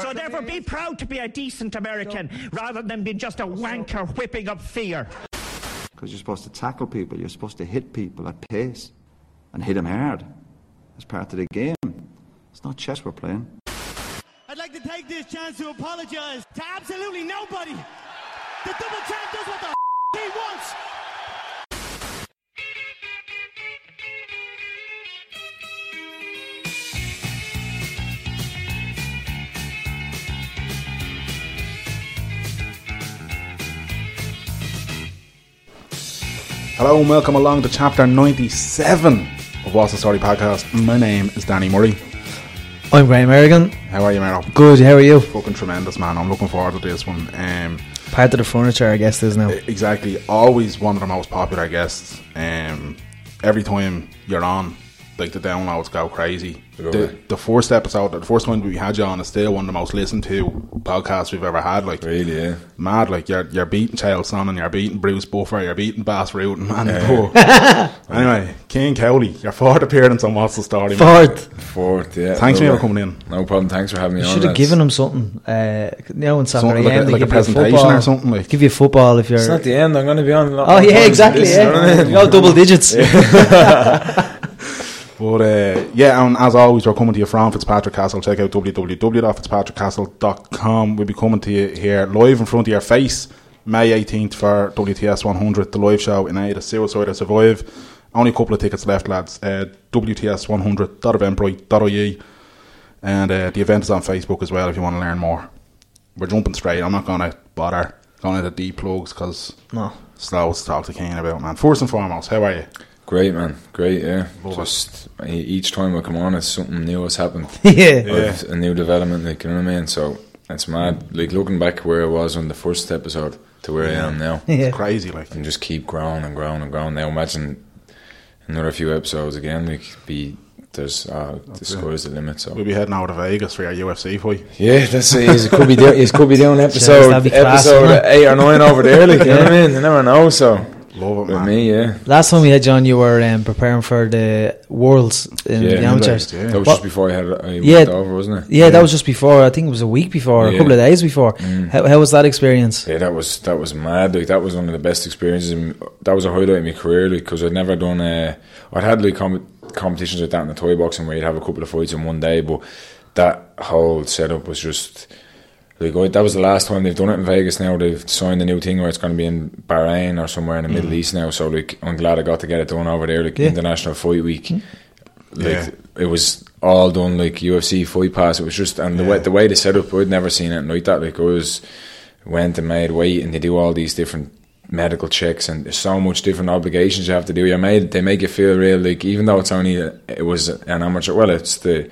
So therefore, be proud to be a decent American rather than being just a wanker whipping up fear. Because you're supposed to tackle people, you're supposed to hit people at pace and hit them hard. It's part of the game. It's not chess we're playing. I'd like to take this chance to apologise to absolutely nobody. The double champ does what the f- he wants. Hello and welcome along to chapter 97 of What's the Story podcast. My name is Danny Murray. I'm Graham Merrigan. How are you, Mero? Good, how are you? Fucking tremendous, man. I'm looking forward to this one. Um, Part of the furniture, I guess, is now. exactly. Always one of the most popular guests. Um, every time you're on, like the downloads go crazy. The, the first episode, the first one we had you on, is still one of the most listened to podcasts we've ever had. Like, Really, yeah. mad. Like, you're you're beating Chael Sonnen, you're beating Bruce Buffer, you're beating Bas Rutten, man. But anyway, King Cowley, your fourth appearance on What's the Story? man. Fourth. Fourth, yeah. Thanks, no, for coming in. No problem. Thanks for having me You on. should have given him something. Uh, you know, in soccer Something like a- AM, like a presentation or something, like. Give you football if you're. It's not the end. I'm going to be on. a oh yeah, exactly. this, you know what I Yeah, mean? double digits. But uh, yeah, and as always, we're coming to you from Fitzpatrick Castle. Check out www.fitzpatrickcastle.com. We'll be coming to you here live in front of your face May 18th for WTS 100, the live show in aid of Suicide or Survive. Only a couple of tickets left, lads. Uh, WTS100.eventbrite.ie. And uh, the event is on Facebook as well if you want to learn more. We're jumping straight. I'm not going to bother going into deep plugs because No. slow to talk to Kane about, man. First and foremost, how are you? Great, man. Great, yeah. Love. Just e- each time I come on, it's something new has happened. yeah. Of A new development, like, you know what I mean? So it's mad. Like, looking back where I was on the first episode to where I am now. Yeah. Crazy, like. And just keep growing and growing and growing. Now imagine another few episodes again, like, be. There's uh, the sky's the limit. So We'll be heading over to Vegas for our UFC fight. Yeah, that's it. It could be doing. It could be doing episode that'd be class, episode wouldn't eight or nine over there. Like, you know what I mean? You never know. So Love it, with man. me, yeah, Last time we had you on, you were um, preparing for the Worlds in Yeah, the amateurs. yeah. that was What- just before I had I Yeah. over, wasn't it? Yeah, that was just before. I think it was a week before, a Yeah. couple of days before. Mm. How, how was that experience? Yeah, that was that was mad. Like that was one of the best experiences. In, that was a highlight in my career, like because I'd never done. Uh, I'd had like com- competitions like that in the toy boxing where you'd have a couple of fights in one day, but that whole setup was just. Like I- er that was the last time they've done it in Vegas. Now they've signed the new thing where it's going to be in Bahrain or somewhere in the Middle mm. East now. So like I'm glad I got to get it done over there. Like Yeah. International Fight Week, mm. like Yeah. it was all done like UFC Fight Pass. It was just and the way the way they set up, I'd never seen it like that. Like I was went and made weight, and they do all these different medical checks, and there's so much different obligations you have to do. You made they make you feel real like even though it's only a, it was an amateur. Well, it's the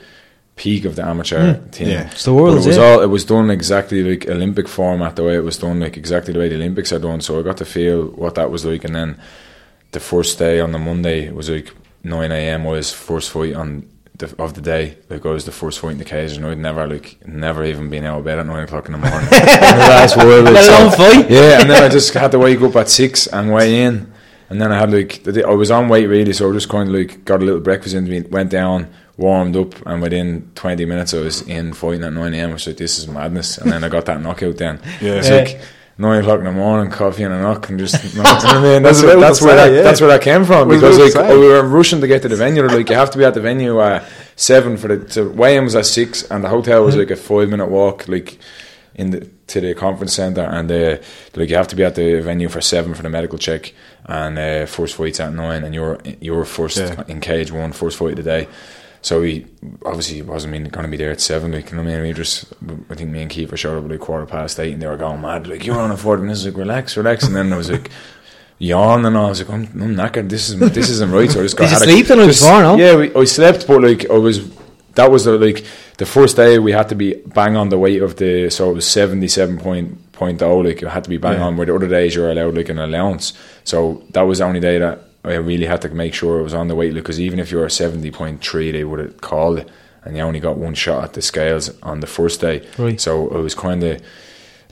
peak of the amateur hmm. team. Yeah. It's the world, But it was yeah. all it was done exactly like Olympic format the way it was done, like exactly the way the Olympics are done. So I got to feel what that was like, and then the first day on the Monday it was like nine a.m. was first fight on the, of the day. Like I was the first fight in the cage, and I'd never like never even been out of bed at nine o'clock in the morning. That's world, like, Let so- alone fight. yeah, and then I just had to wake up at six and weigh in, and then I had like I was on weight really, so I just kind of like got a little breakfast into me, went down, warmed up, and within twenty minutes I was in fighting at nine a.m. I was like, this is madness, and then I got that knockout. Then Yeah. it's Yeah. like nine o'clock in the morning, coffee and a knock, and just you know I mean. That's, I that's where say, that, yeah. that's where that came from I because like to say. we were rushing to get to the venue. Like you have to be at the venue at seven for the to weigh-in was at six, and the hotel was like a five-minute walk, like in the to the conference center, and uh, like you have to be at the venue for seven for the medical check, and uh, first fight's at nine, and you're you're first Yeah. in cage one, first fight of the day. So we obviously wasn't going to be there at seven. Like you know, what I mean, we just I think me and Kiefer showed up at like quarter past eight, and they were going mad. Like you're on a forty minutes, like relax, relax, and then I was like. Yawn and I was like, I'm, I'm knackered. This is this isn't right. So I just got Did you had a- sleep the night before, no? Yeah, we, I slept, but like I was. That was the like the first day we had to be bang on the weight of the so it was seventy seven point point oh like you had to be bang Yeah. on. Where the other days you're allowed like an allowance. So that was the only day that I really had to make sure it was on the weight because even if you were seventy point three, they would have called it, and you only got one shot at the scales on the first day. Right. So it was kind of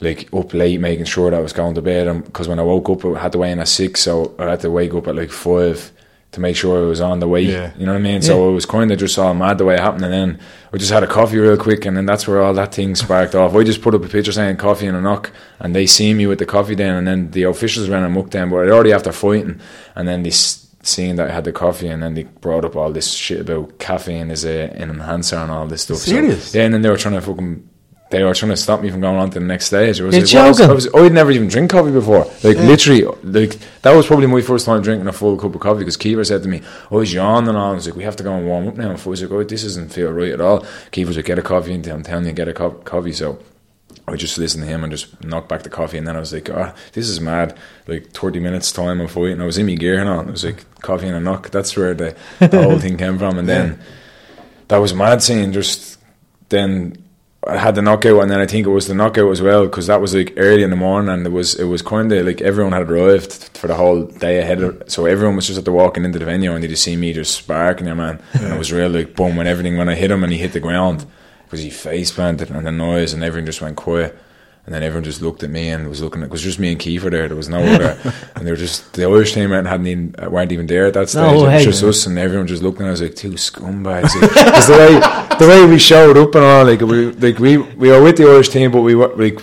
like up late making sure that I was going to bed. Because when I woke up, I had to weigh in at six, so I had to wake up at like five to make sure it was on the way. Yeah. You know what I mean? So it was kind of just all mad the way it happened, and then we just had a coffee real quick, and then that's where all that thing sparked off. I just put up a picture saying coffee and a knock, and they see me with the coffee then, and then the officials ran amok then, but already after fighting, and then they s- seen that I had the coffee, and then they brought up all this shit about caffeine as a, an enhancer and all this stuff. So- Serious? yeah, and then they were trying to fucking. They were trying to stop me from going on to the next stage. I was You're like, well, I was- joking. I was, I'd never even drink coffee before. Like literally, like that was probably my first time drinking a full cup of coffee because Kiefer said to me, "Oh, he's yawning and all." I was like, "We have to go and warm up now." And I was like, "Oh, this doesn't feel right at all." Kiefer was like, "Get a coffee," and I'm telling you, get a co- coffee. So I just listened to him and just knocked back the coffee, and then I was like, "Ah, this is mad!" Like thirty minutes time of fighting, I was in my gear and all. It was like coffee and a knock. That's where the, the whole thing came from, and then that was mad seeing just then I had the knockout, and then I think it was the knockout as well because that was like early in the morning, and it was it was kind of like everyone had arrived for the whole day ahead, of, so everyone was just at the walking into the venue, and they just see me just sparking there, man, and it was real like boom when everything when I hit him and he hit the ground because he face planted and the noise and everything just went quiet. And then everyone just looked at me and was looking. It was just me and Kiefer there. There was no other. and they were just the Irish team hadn't even, weren't even there at that stage. No it was just us, and everyone just looked. And I was like, two scumbags. Because the way the way we showed up and all, like we like we we were with the Irish team, but we were like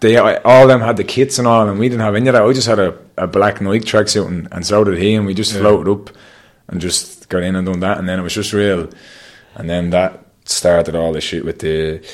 they all of them had the kits and all, and we didn't have any of that. I just had a, a black Nike tracksuit, and, and so did he, and we just floated up and just got in and done that, and then it was just real. And then that started all the shit with the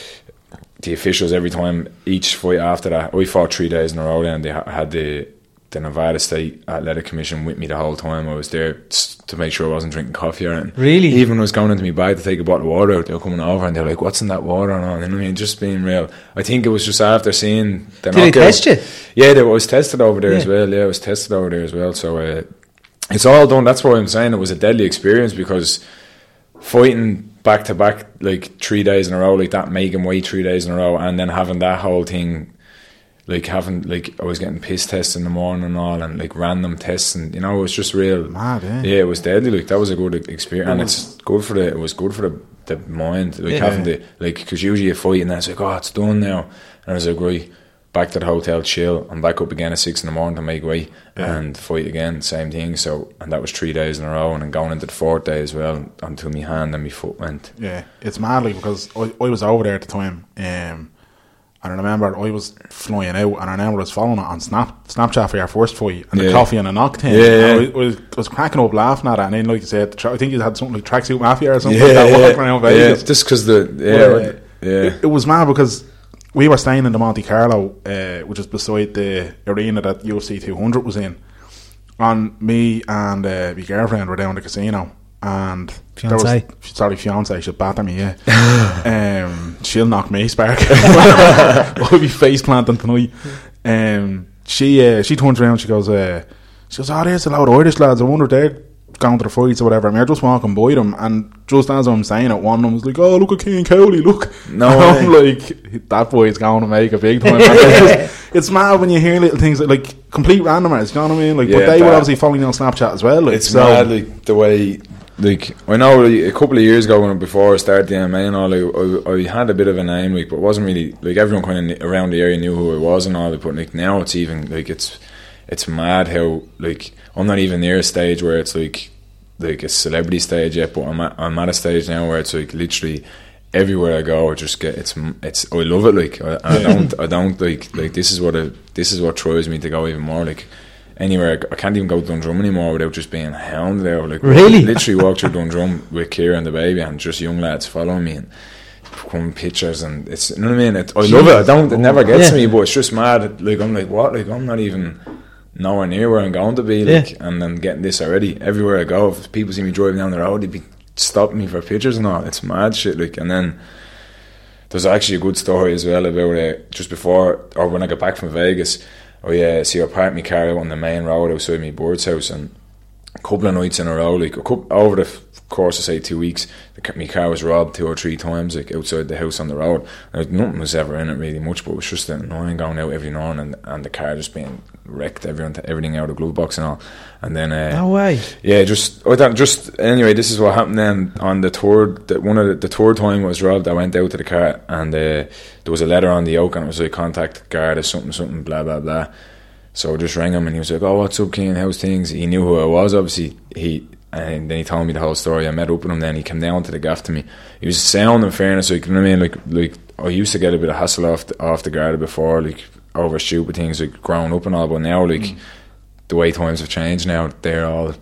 the officials every time each fight after that. We fought three days in a row. and they had the the Nevada State Athletic Commission with me the whole time. I was there to make sure I wasn't drinking coffee or anything. Really? Even when I was going into my bag to take a bottle of water out, they were coming over and they're like, "What's in that water?" And all. And I mean, just being real. I think it was just after seeing the Did they test you? Yeah, they, I was tested over there as well. Yeah, I was tested over there as well. So uh, it's all done. That's why I'm saying it was a deadly experience because fighting back to back like three days in a row like that, making weight three days in a row, and then having that whole thing. Like having like I was getting piss tests in the morning and all, and like random tests, and you know it was just real. Mad, eh? Yeah, it was deadly. Like that was a good experience, and it's good for the. It was good for the, the mind. Like Yeah. having the like because usually you fight and then it's like oh it's done now, and I was like right back to the hotel, chill, and back up again at six in the morning to make weight and fight again, same thing. So and that was three days in a row, and then going into the fourth day as well until my hand and my foot went. Yeah, it's madly because I, I was over there at the time, um, and I remember I was flying out, and I remember I was following it on Snap Snapchat for your first fight, and the coffee and a knock thing. Yeah, yeah. I, was, I was cracking up laughing at it, and then like you said, the tra- I think you had something like tracksuit mafia or something Yeah, like that yeah, yeah. Just because the yeah, uh, yeah. It, it was mad because we were staying in the Monte Carlo, uh, which is beside the arena that UFC 200 was in. And me and uh, my girlfriend were down at the casino. And there was- sorry, fiance, she'll batter me, yeah. um, she'll knock me, Spark. I'll be face planting tonight. Um, she uh, she turns around, she goes, uh, she goes, oh, there's a lot of Irish lads. I wonder if they're going to the fights or whatever. And we're just walking by them, and just as I'm saying it, one of them was like, "Oh, look at King Cowley, look." No I'm like, that boy's going to make a big time. it's, just- it's mad when you hear little things that, like complete randomers. You know what I mean? Like, Yeah, but they were obviously following on Snapchat as well. Like, It's so, mad, like the way, like I know like, a couple of years ago when before I started the MMA and all, like, I, I had a bit of a name, like, but it wasn't really like everyone kind of around the area knew who I was and all. Like, but like now it's even like it's it's mad how like I'm not even near a stage where it's like like a celebrity stage yet, but I'm at, I'm at a stage now where it's like literally everywhere I go, I just get it's it's I love it. Like I, I don't I don't like like this is what I, this is what drives me to go even more. Like anywhere I can't even go to Dundrum anymore without just being hounded out. Like Really? literally walk through Dundrum with Kira and the baby and just young lads following me and come pictures and it's you know what I mean. It, I love it. I don't. It never gets Yeah. me, but it's just mad. Like I'm like what? Like I'm not even nowhere near where I'm going to be. Like and then getting this already everywhere I go. If people see me driving down the road, they'd be stopping me for pictures and all. It's mad shit. Like and then. There's actually a good story as well about uh, just before or when I got back from Vegas. I uh, see I parked my car out on the main road outside my board's house and a couple of nights in a row, like a couple, over the course of say two weeks, the, my car was robbed two or three times, like outside the house on the road. And nothing was ever in it really much, but it was just annoying going out every morning and, and the car just being wrecked, everyone, everything out of the glove box and all. And then, uh, No way. yeah, just I don't just anyway. This is what happened then on the third. The, one of the, the third time was robbed. I went out to the car and uh, there was a letter on the oak and it was like contact guard or something something blah blah blah. So I just rang him and he was like, "Oh, what's up, King? How's things?" He knew who I was. Obviously, he and then he told me the whole story. I met up with him. Then he came down to the gaff to me. He was sound in fairness. Like you know what I mean? Like like I used to get a bit of hassle off the, off the guard before, like over stupid things, like growing up and all. But now, like the way times have changed now, they're all.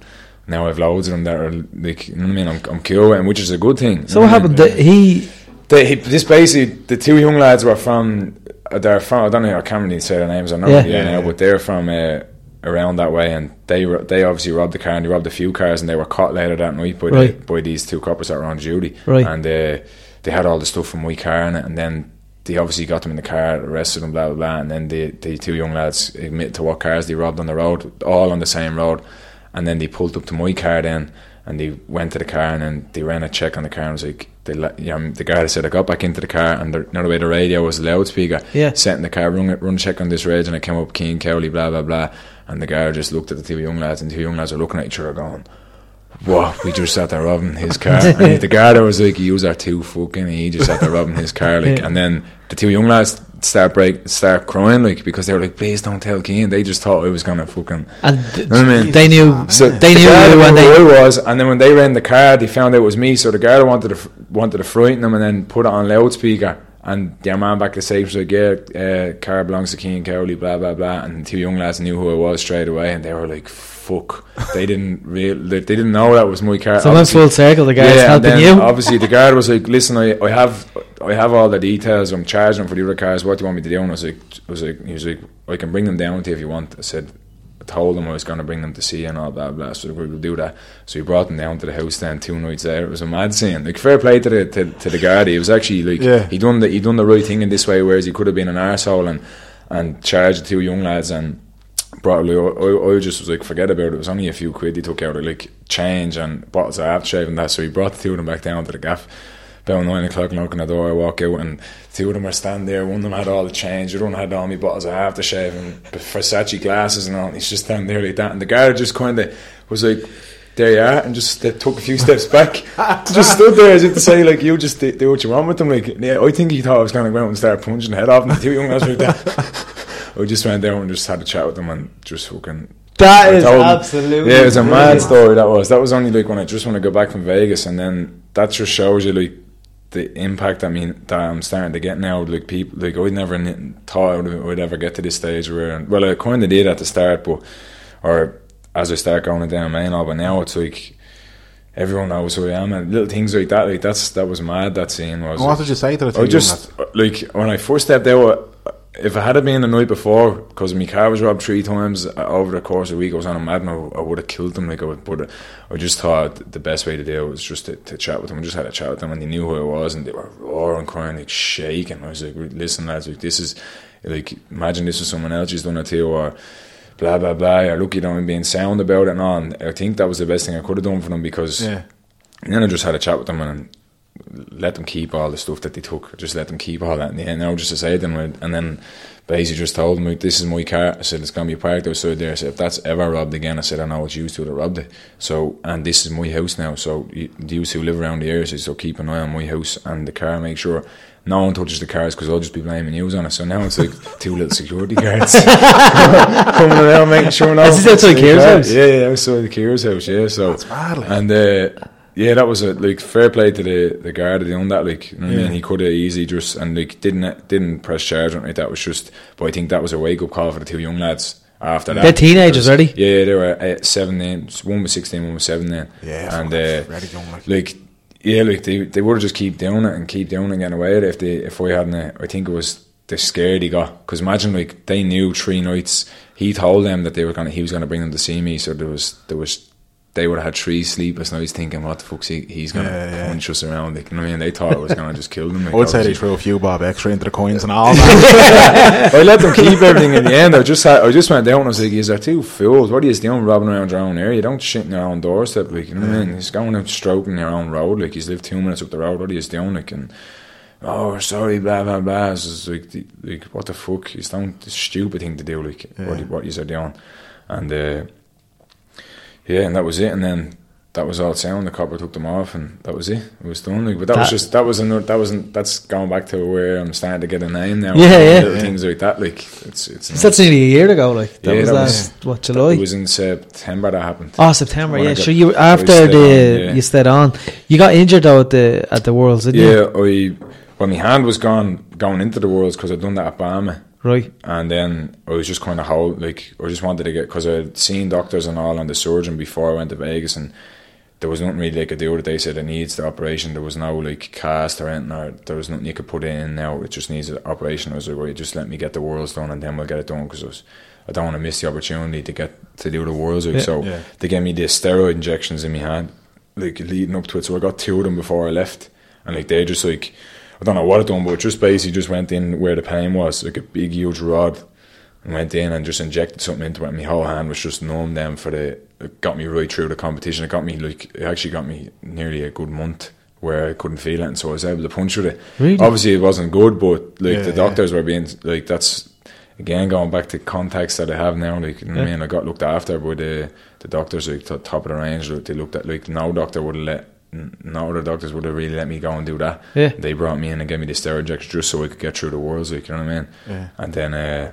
Now I've loads of them that are like, you know what I mean. I'm, I'm cool, and which is a good thing. So what happened? The, he They, he, this basically, the two young lads were from. Uh, they're from. I don't know. I can't really say their names. I know. Yeah. Yeah, now, but they're from uh, around that way, and they they obviously robbed the car and they robbed a few cars, and they were caught later that night by Right. the, by these two coppers that were on duty, Right. and uh, they had all the stuff from my car in it, and then. They obviously got them in the car, arrested them, blah blah blah, and then the the two young lads admitted to what cars they robbed on the road, all on the same road, and then they pulled up to my car then, and they went to the car and then they ran a check on the car and was like, they let, yeah, the guard said I got back into the car and the, you the way the radio was a loudspeaker, Yeah. set in the car, run, run a check on this radio and it came up Kane Cowley, blah blah blah, and the guard just looked at the two young lads and the two young lads were looking at each other going. What? We just sat there robbing his car. and the guard was like, "You are two fucking." and He just sat there robbing his car, like. Yeah. And then the two young lads start break, start crying, like because they were like, "Please don't tell Kane." They just thought I was gonna fucking and th- I mean, they knew so they the knew when they who I was, and then when they ran the car, they found out it was me. So the guard wanted to f- wanted to frighten them, and then put it on loudspeaker. And their man back at the safe was like, "Yeah, uh, car belongs to Kane Cowley, blah blah blah." And two young lads knew who I was straight away, and they were like, "Fuck!" they didn't real, they, they didn't know that was my car. so Obviously- full circle. The guys and helping you. Obviously, the guard was like, "Listen, I, I have I have all the details. I'm charging for the other cars. What do you want me to do?" And I was like, I was like, he was like, "I can bring them down to you if you want." I said, told them I was going to bring them to see you and all blah blah. So we will do that. So he brought them down to the house. Then two nights there, it was a mad scene. Like fair play to the to, to the guard. He was actually like Yeah. he done the he done the right thing in this way, whereas he could have been an arsehole and and charged the two young lads and brought like, I, I just was like forget about it. It was only a few quid he took out of like change and bottles of aftershave and that. So he brought the two of them back down to the gaff. About nine o'clock, knocking the door. I walk out and two of them are standing there. One of them had all the change. The other one had all my bottles of aftershave and Versace glasses and all. And he's just standing there like that. And the guard just kind of was like, "There you are," and just they took a few steps back. just stood there as if to say, like, "You just do, do what you want with them." Like, yeah, I think he thought I was going to go out and start punching the head off. And the two young lads were like that. I just went there and just had a chat with them and just fucking That I is absolutely Yeah, it was a mad story. That was. That was only like when I just want to go back from Vegas, and then that just shows you like the impact. I mean, that I'm starting to get now. Like people, like I never thought I would, would ever get to this stage where. Well, I kind of did at the start, but or as I start going down main hall, but now it's like. Everyone knows who I am, and little things like that. Like that's that was mad. That scene was. What did you say to the I just lads? like when I first stepped out. If it had been the night before, because my car was robbed three times uh, over the course of the week, I was on a mad. I, I would have killed them. Like I would, but I just thought the best way to do it was just to, to chat with them. I just had a chat with them, and they knew who I was, and they were roaring, crying, like shaking. I was like, "Listen, lads, like this is like imagine this was someone else who's done it to you, or." Blah blah blah. Or look, you know, and being sound about it and all. And I think that was the best thing I could have done for them because Yeah. and then I just had a chat with them and let them keep all the stuff that they took. Just let them keep all that in the end. Now just to say to them, and then basically just told them, "This is my car." I said, "It's gonna be parked outside there." I said, "If that's ever robbed again," I said, "I know it's you two that robbed it." So, and this is my house now. So, you, you two live around the area, so keep an eye on my house and the car. Make sure no one touches the cars because I'll just be blaming you on it. So now it's like two little security guards coming around making sure no. Is this outside Kier's house? Yeah, yeah, outside the Kier's house. Yeah, so That's mad, like. and uh, yeah, that was a like fair play to the the guard that owned that. Like, you know what I mean, he could have easily just and like didn't didn't press charge on it. That was just, but I think that was a wake up call for the two young lads after that. They're teenagers, already? Yeah, they were uh, seventeen. One was sixteen, one was seventeen. Yeah, and uh, young, like. like yeah, like they they would have just keep doing it and keep doing it and getting away with it if they if we hadn't. uh, I think it was the scared he got because imagine like they knew three nights. He told them that they were gonna he was gonna bring them to see me, so there was there was. They would have had three sleepers. Now he's thinking, "What the fuck's he? He's gonna Yeah, yeah. punch us around." Like, you know what I mean? They thought it was gonna just kill them. Like, I would say they threw a few bob extra into the coins and all that. I let them keep everything in the end. I just had, I just went down and I was like, "Is are two fools? What are you doing, robbing around your own area? You don't shit in your own doorstep, like you know what I mean? He's going and stroking your own road, like he's lived two minutes up the road. What are you doing, like and." Oh, sorry, blah blah blah. It's like, like what the fuck? It's not a stupid thing to do, like what what you are doing, and uh, yeah, and that was it. And then that was all sound. The copper took them off, and that was it. It was done. Like, but that, was just that was another, that wasn't that's going back to where I'm starting to get a name now. Yeah, yeah. Little things like that. Like it's it's. So that's nearly a year ago. Like that Yeah, was that last what July. It was in September that happened. Oh, September. Yeah, sure. You after the on, yeah. you stayed on. You got injured though at the at the Worlds, didn't you? Yeah, I when my hand was gone going into the worlds because I'd done that at Bama. Right. And then I was just kind of how like I just wanted to get because I'd seen doctors and all and the surgeon before I went to Vegas and there was nothing really they could do with it. They said it needs the operation. There was no like cast or anything or there was nothing you could put in now. It just needs an operation. I was like, right, just let me get the worlds done and then we'll get it done because I was. I don't want to miss the opportunity to get to do the worlds. Like, Yeah. so Yeah. they gave me the steroid injections in my hand, like leading up to it. So I got two of them before I left, and like they just like I don't know what it done, but it just basically just went in where the pain was, like a big huge rod, and went in and just injected something into it. And my whole hand was just numb. Then for the it got me right through the competition. It got me like it actually got me nearly a good month where I couldn't feel it, and so I was able to punch with it. Really? Obviously, it wasn't good, but like Yeah, the yeah. doctors were being like that's. Again, going back to contacts that I have now, like you know what I mean, I got looked after by the the doctors, like t- top of the range. They looked at like no doctor would have let, n- no other doctors would have really let me go and do that. Yeah. They brought me in and gave me the steroid injection just so I could get through the worlds, like you know what I mean. Yeah. And then, uh,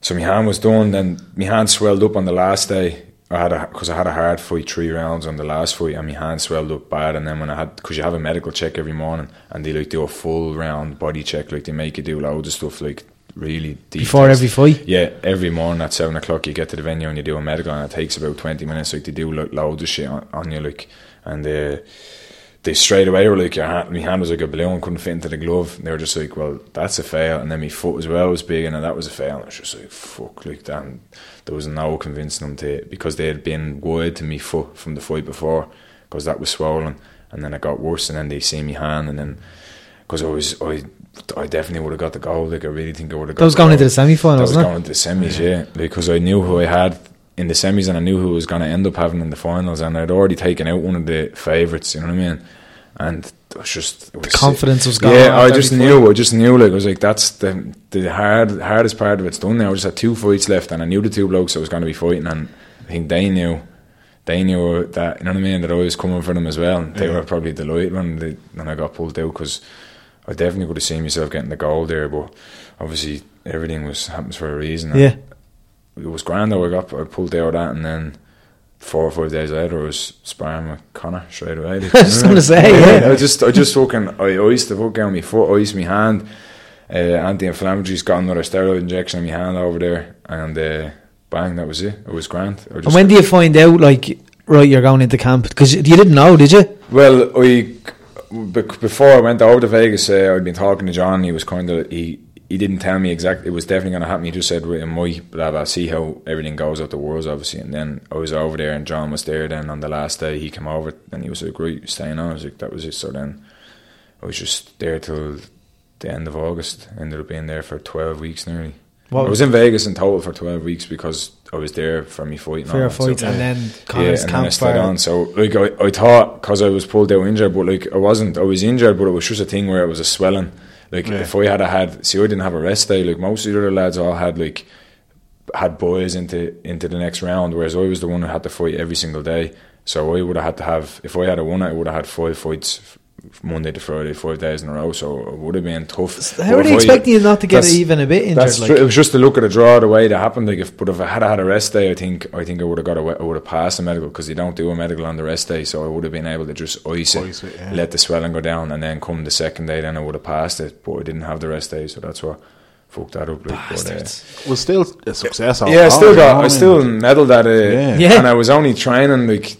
so my hand was done. Then my hand swelled up on the last day. I had a because I had a hard fight three rounds on the last fight, and my hand swelled up bad. And then when I had because you have a medical check every morning, and they like do a full round body check, like they make you do loads of stuff, like really deep Before every fight? Yeah, every morning at seven o'clock you get to the venue and you do a medical, and it takes about twenty minutes. Like they do like loads of shit on, on you, like and uh, they straight away were like your hand, my hand was like a balloon, couldn't fit into the glove. And they were just like, well, that's a fail. And then my foot as well was big, and that was a fail. And I was just like, fuck, like that. And there was no convincing them to because they had been wide to me foot from the fight before because that was swollen, and then it got worse. And then they see me hand, and then because I was I. I definitely would have got the goal. Like I really think I would have. got That was the going goal. into the semi-final, That was wasn't it? going into the semis, yeah. Because I knew who I had in the semis, and I knew who I was going to end up having in the finals, and I'd already taken out one of the favourites. You know what I mean? And it was just it was confidence was gone Yeah, I just knew. I just knew. Like I was like, that's the the hard hardest part of it's done now. I just had two fights left, and I knew the two blokes I was going to be fighting, and I think they knew. They knew that you know what I mean. That I was coming for them as well, and they were probably delighted when they, when I got pulled out because I definitely could have seen myself getting the goal there, but obviously everything was happens for a reason. Yeah. It was grand though. I got I pulled out of that, and then four or five days later, I was sparring with Conor straight away. I was just gonna say, yeah. I just I just fucking I iced the fuck out my foot, I iced my hand. Uh, anti-inflammatories got another steroid injection in my hand over there, and uh, bang, that was it. It was grand. I And when do you find out, like, right, you're going into camp? Because you didn't know, did you? Well, I before I went over to Vegas, uh, I'd been talking to John. He was kind of he he didn't tell me exactly it was definitely going to happen. He just said right, it might, blah blah. See how everything goes out the worlds, obviously. And then I was over there, and John was there. Then on the last day, he came over, and he was like, "Right, you staying on." I was like, "That was it." So then I was just there till the end of August. Ended up being there for twelve weeks nearly. What- I was in Vegas in total for twelve weeks because I was there for me fight. and For all your that. So- fights, and then yeah, and then I stayed on. So like I, I thought because I was pulled out injured, but like I wasn't. I was injured, but it was just a thing where it was a swelling. Like Yeah. if I had a had, see, I didn't have a rest day. Like most of the other lads all had like had boys into into the next round, whereas I was the one who had to fight every single day. So I would have had to have if I had a one, I would have had five fights. F- Monday to Friday, five days in a row, so it would have been tough. How But are if they I- expecting you not to get even a bit injured? that's Like, true. It was just to look at a draw the way that happened. Like if, but if I had had a rest day, I think I think I would have got a, I would have passed a medical because you don't do a medical on the rest day. So I would have been able to just ice Ice it, yeah. let the swelling go down, and then come the second day, then I would have passed it. But I didn't have the rest day, so that's what fucked that up. Like, but, uh, was still a success. yeah, I still got, I still medaled at it, Yeah. Yeah. and I was only training like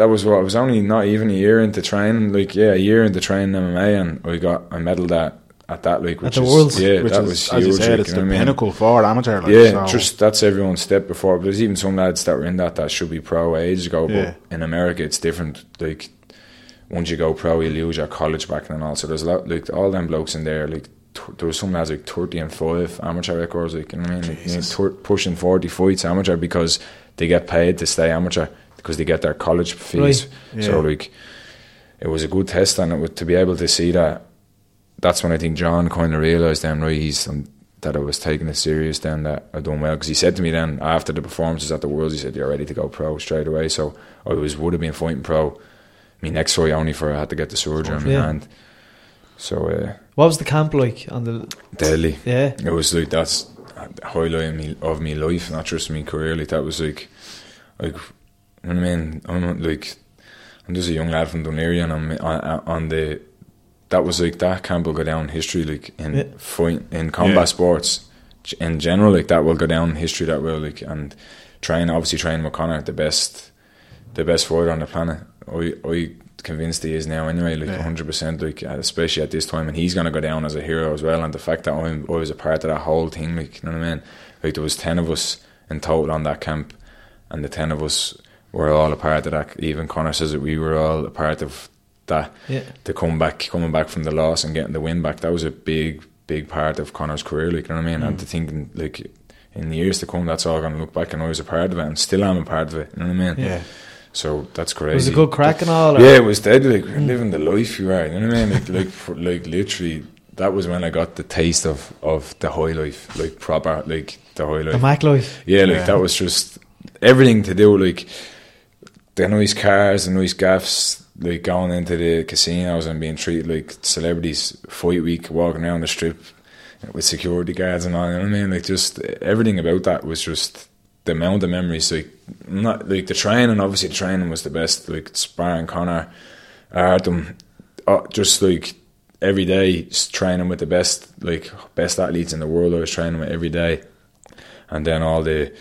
that was what I was only not even a year into training, like yeah, a year into training MMA, and I got I medaled at at that like which the is, Worlds? yeah, Which that is, was as huge. you said, like, it's you the know what I mean? pinnacle for amateur. Like, Yeah, so- just that's everyone's step before. But there's even some lads that were in that that should be pro ages ago. Yeah. But in America, it's different. Like once you go pro, you lose your college backing and all. So there's a lot like all them blokes in there. Like t- there was some lads like thirty and five amateur records. Like you know what I mean, like, you know, tur- pushing forty fights amateur because they get paid to stay amateur because they get their college fees. Right. So like it was a good test, and was, to be able to see that. That's when I think John kind of realised then, right? He's um, that I was taking it serious then that I done well because he said to me then after the performances at the Worlds he said you're ready to go pro straight away so I was would have been fighting pro my next fight only for I had to get the surgery on my Yeah. hand so uh, What was the camp like on the? deadly Yeah, it was like that's the highlight of me of my life, not just my career. Like that was like, like, you know what I mean, I'm not, like, I'm just a young lad from Dun Laoghaire, and I'm on, on the. That was like that camp will go down history, like in Yeah. fight in combat Yeah. sports in general. Like that will go down history. That will like and train obviously train with Conor, the best, the best fighter on the planet. I I convinced he is now anyway, like Yeah. hundred percent, like uh, especially at this time, and he's gonna go down as a hero as well. And the fact that I'm, I was a part of that whole thing, like you know what I mean, like there was ten of us in total on that camp, and the ten of us were all a part of that. Even Conor says that we were all a part of that. yeah. To come back, coming back from the loss and getting the win back, that was a big, big part of Conor's career. Like you know what I mean, and mm. to think like in the years to come, that's all gonna look back, and I was a part of it, and still am a part of it. You know what I mean? Yeah. So that's crazy. Was it good crack and all? or- Yeah, it was dead. Like we're living the life you are. You know what I mean? Like, like, for, like literally, that was when I got the taste of of the high life, like proper, like the high life, The. Mac life. yeah, like Yeah. that was just everything to do. Like the nice cars, the nice gaffs, like going into the casinos and being treated like celebrities. Fight week, walking around the strip with security guards and all. You know what I mean? Like just everything about that was just the amount of memories. Like not like the training. Obviously, the training was the best. Like sparring Conor, Artem, uh, just like every day training with the best like best athletes in the world. I was training with every day, and then all the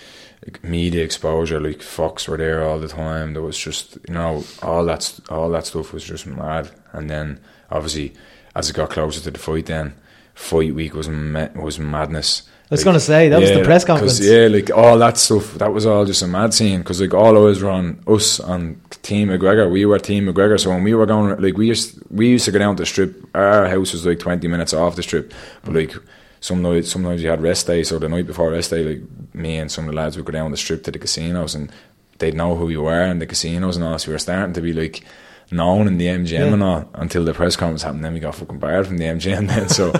media exposure. Like Fox were there all the time. There was just you know all that all that stuff was just mad. And then obviously as it got closer to the fight, then fight week was ma- was madness. I was gonna say, that was the press conference. Yeah, like all that stuff. That was all just a mad scene because like all eyes were on us on Team McGregor. We were Team McGregor, so when we were going, like we used we used to go down to the strip. Our house was like twenty minutes off the strip, but like. Some nights, sometimes you had rest day, so the night before rest day, like me and some of the lads would go down the strip to the casinos, and they'd know who you were in the casinos and all. So we were starting to be like known in the MGM Yeah. and all until the press conference happened. Then we got fucking barred from the MGM. Then so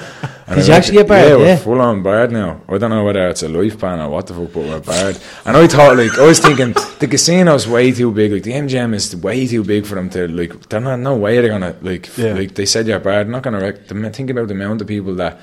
and Did I you actually get barred? Yeah, we're Yeah. full on barred now. I don't know whether it's a life ban or what the fuck, but we're barred. And I thought, like, I was thinking the casino's way too big. Like the MGM is way too big for them to like. They're not no way they're gonna like. Yeah. Like they said you're barred. Not gonna ma- think about the amount of people that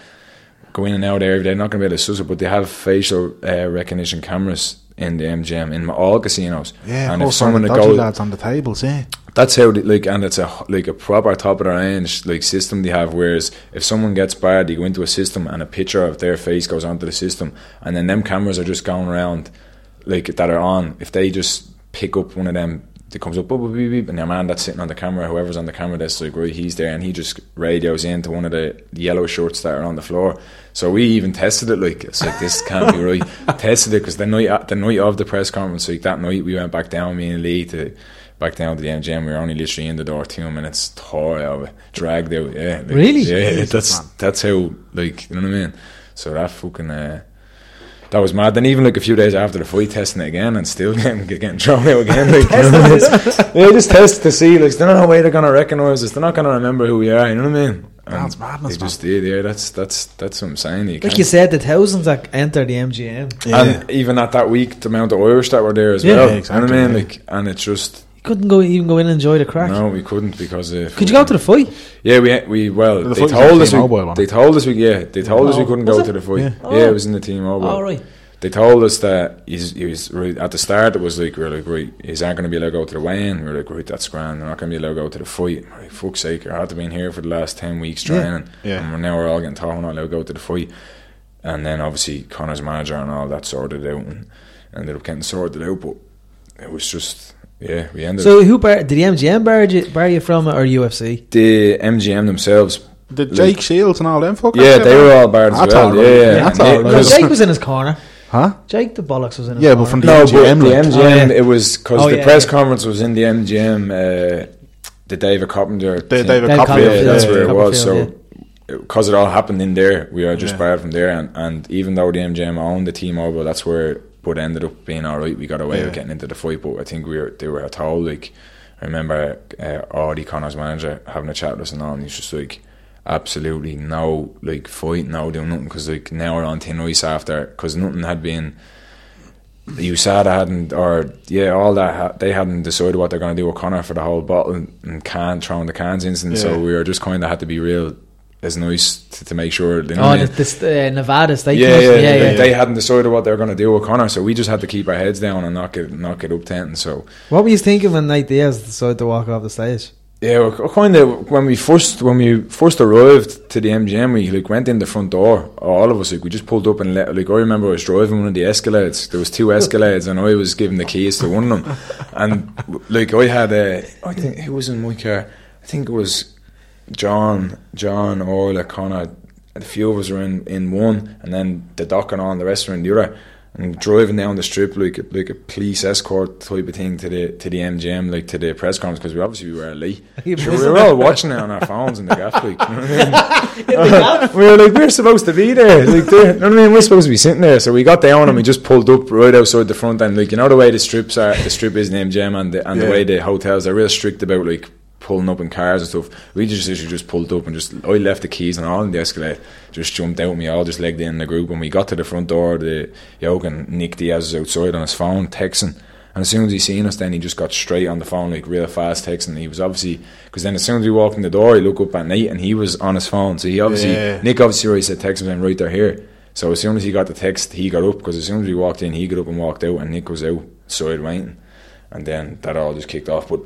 go in and out every day. They're not gonna be able to suss it, but they have facial uh, recognition cameras in the MGM in all casinos. Yeah, and if someone that goes, lads on the tables, yeah. that's how they, like and it's a like a proper top of the range like system they have whereas if someone gets bad you go into a system and a picture of their face goes onto the system and then them cameras are just going around like that are on if they just pick up one of them it comes up beep, beep, beep, and the man that's sitting on the camera whoever's on the camera that's like right he's there and he just radios into one of the yellow shorts that are on the floor so we even tested it like it's like this can't be right tested it because the night the night of the press conference like that night we went back down me and Lee to back down to the MGM. We were only literally in the door two minutes, tore out dragged out. Yeah, like, Really? Yeah, Jesus, that's man. that's how like you know what I mean. So that fucking uh, that was mad. Then even like a few days after the fight, testing it again and still getting getting thrown out again. Like, you know what I yeah, just test to see. Like, there's no way they're gonna recognise us. They're not gonna remember who we are. You know what I mean? And That's madness, They just did. Yeah, that's that's that's what I'm saying. You Like can't- you said, the thousands that enter the MGM. Yeah. and even at that week, the amount of Irish that were there as Yeah. well. Yeah, You know what I mean? yeah. Like, and it's just You couldn't go even go in and enjoy the crack. no, we couldn't because of. Could you go to the fight? Yeah, we we well The they fight was told us we, they told us we yeah they told us we Oh. couldn't go it? to the fight. Yeah. Yeah, Oh. it was in the T-Mobile. All right. They told us that he's, he was right, at the start. It was like we are like right, he's not going to be allowed to go to the weigh-in. We are like right, that's grand. They're not going to be allowed to go to the fight. Right, fuck's sake, I had to be in here for the last ten weeks Yeah. training, Yeah. and we're now we're all getting told we're not allowed to go to the fight. And then obviously Conor's manager and all that sorted out and ended up getting sorted out. But it was just yeah, we ended. So who bar, did the MGM bar you, bar you from or UFC? the MGM themselves The Jake Shields and all them fuckers. Yeah, yeah, they were all barred as That's well. all right. Yeah, yeah. That's Yeah, all right. Well, because- Jake was in his corner. Huh? Jake the bollocks was in his Yeah, corner. but from the No, MGM, but the like- MGM, Oh, yeah. it was because Oh, the yeah, press yeah. conference was in the MGM, uh, the David Coppinger. The thing. David Dave Copperfield. yeah, that's yeah, where it was. Copperfield, So, because it all happened in there, we are just Yeah. barred from there. And, and even though the MGM owned the T-Mobile, that's where. But ended up being all right. We got away Yeah. with getting into the fight, but I think we were they were told like. I remember uh, Audie Conor's manager having a chat with us and all, and he's just like, absolutely no like fight, no doing nothing because like now we're on thin ice after because nothing had been. USADA hadn't, or yeah, all that ha- they hadn't decided what they're going to do with Conor for the whole bottle and, and can throwing the cans. So Yeah. we were just kind of had to be real as nice to, to make sure. You know Oh, I mean? this, uh, Nevada State. yeah, Commission. yeah, yeah, they, yeah. they hadn't decided what they were going to do with Conor, so we just had to keep our heads down and not get not get up tenting. So What were you thinking when Nate Diaz decided to walk off the stage? yeah, kind of when we first when we first arrived to the MGM, we like went in the front door. All of us like we just pulled up and let, like I remember I was driving one of the Escalades. There was two Escalades, and I was given the keys to one of them. And like I had a, I think it was in my car? I think it was John, John, Orla, Conor. A few of us were in, in one, and then the dock and on the rest were in the other. And driving down the strip like a, like a police escort type of thing to the to the MGM, like to the press conference, because we obviously we were late. Sure, we were all watching it on our phones in the gaff, like, you know what I mean? we were like, we're supposed to be there, like, you know what I mean? We're supposed to be sitting there. So we got down and we just pulled up right outside the front, and like, you know the way the strips are, the strip is in MGM, and the, and the way the hotels are real strict about like pulling up in cars and stuff. We just literally just pulled up and just I left the keys and all in the escalator. Just jumped out and we all just legged in the group. When we got to the front door, the yoke and Nick Diaz was outside on his phone texting. And as soon as he seen us, then he just got straight on the phone like real fast texting. He was obviously because then as soon as we walked in the door, he looked up at Nate and he was on his phone. So he obviously Yeah. Nick obviously already said text him right there here. So as soon as he got the text, he got up because as soon as we walked in, he got up and walked out, and Nick was out outside waiting. And then that all just kicked off. But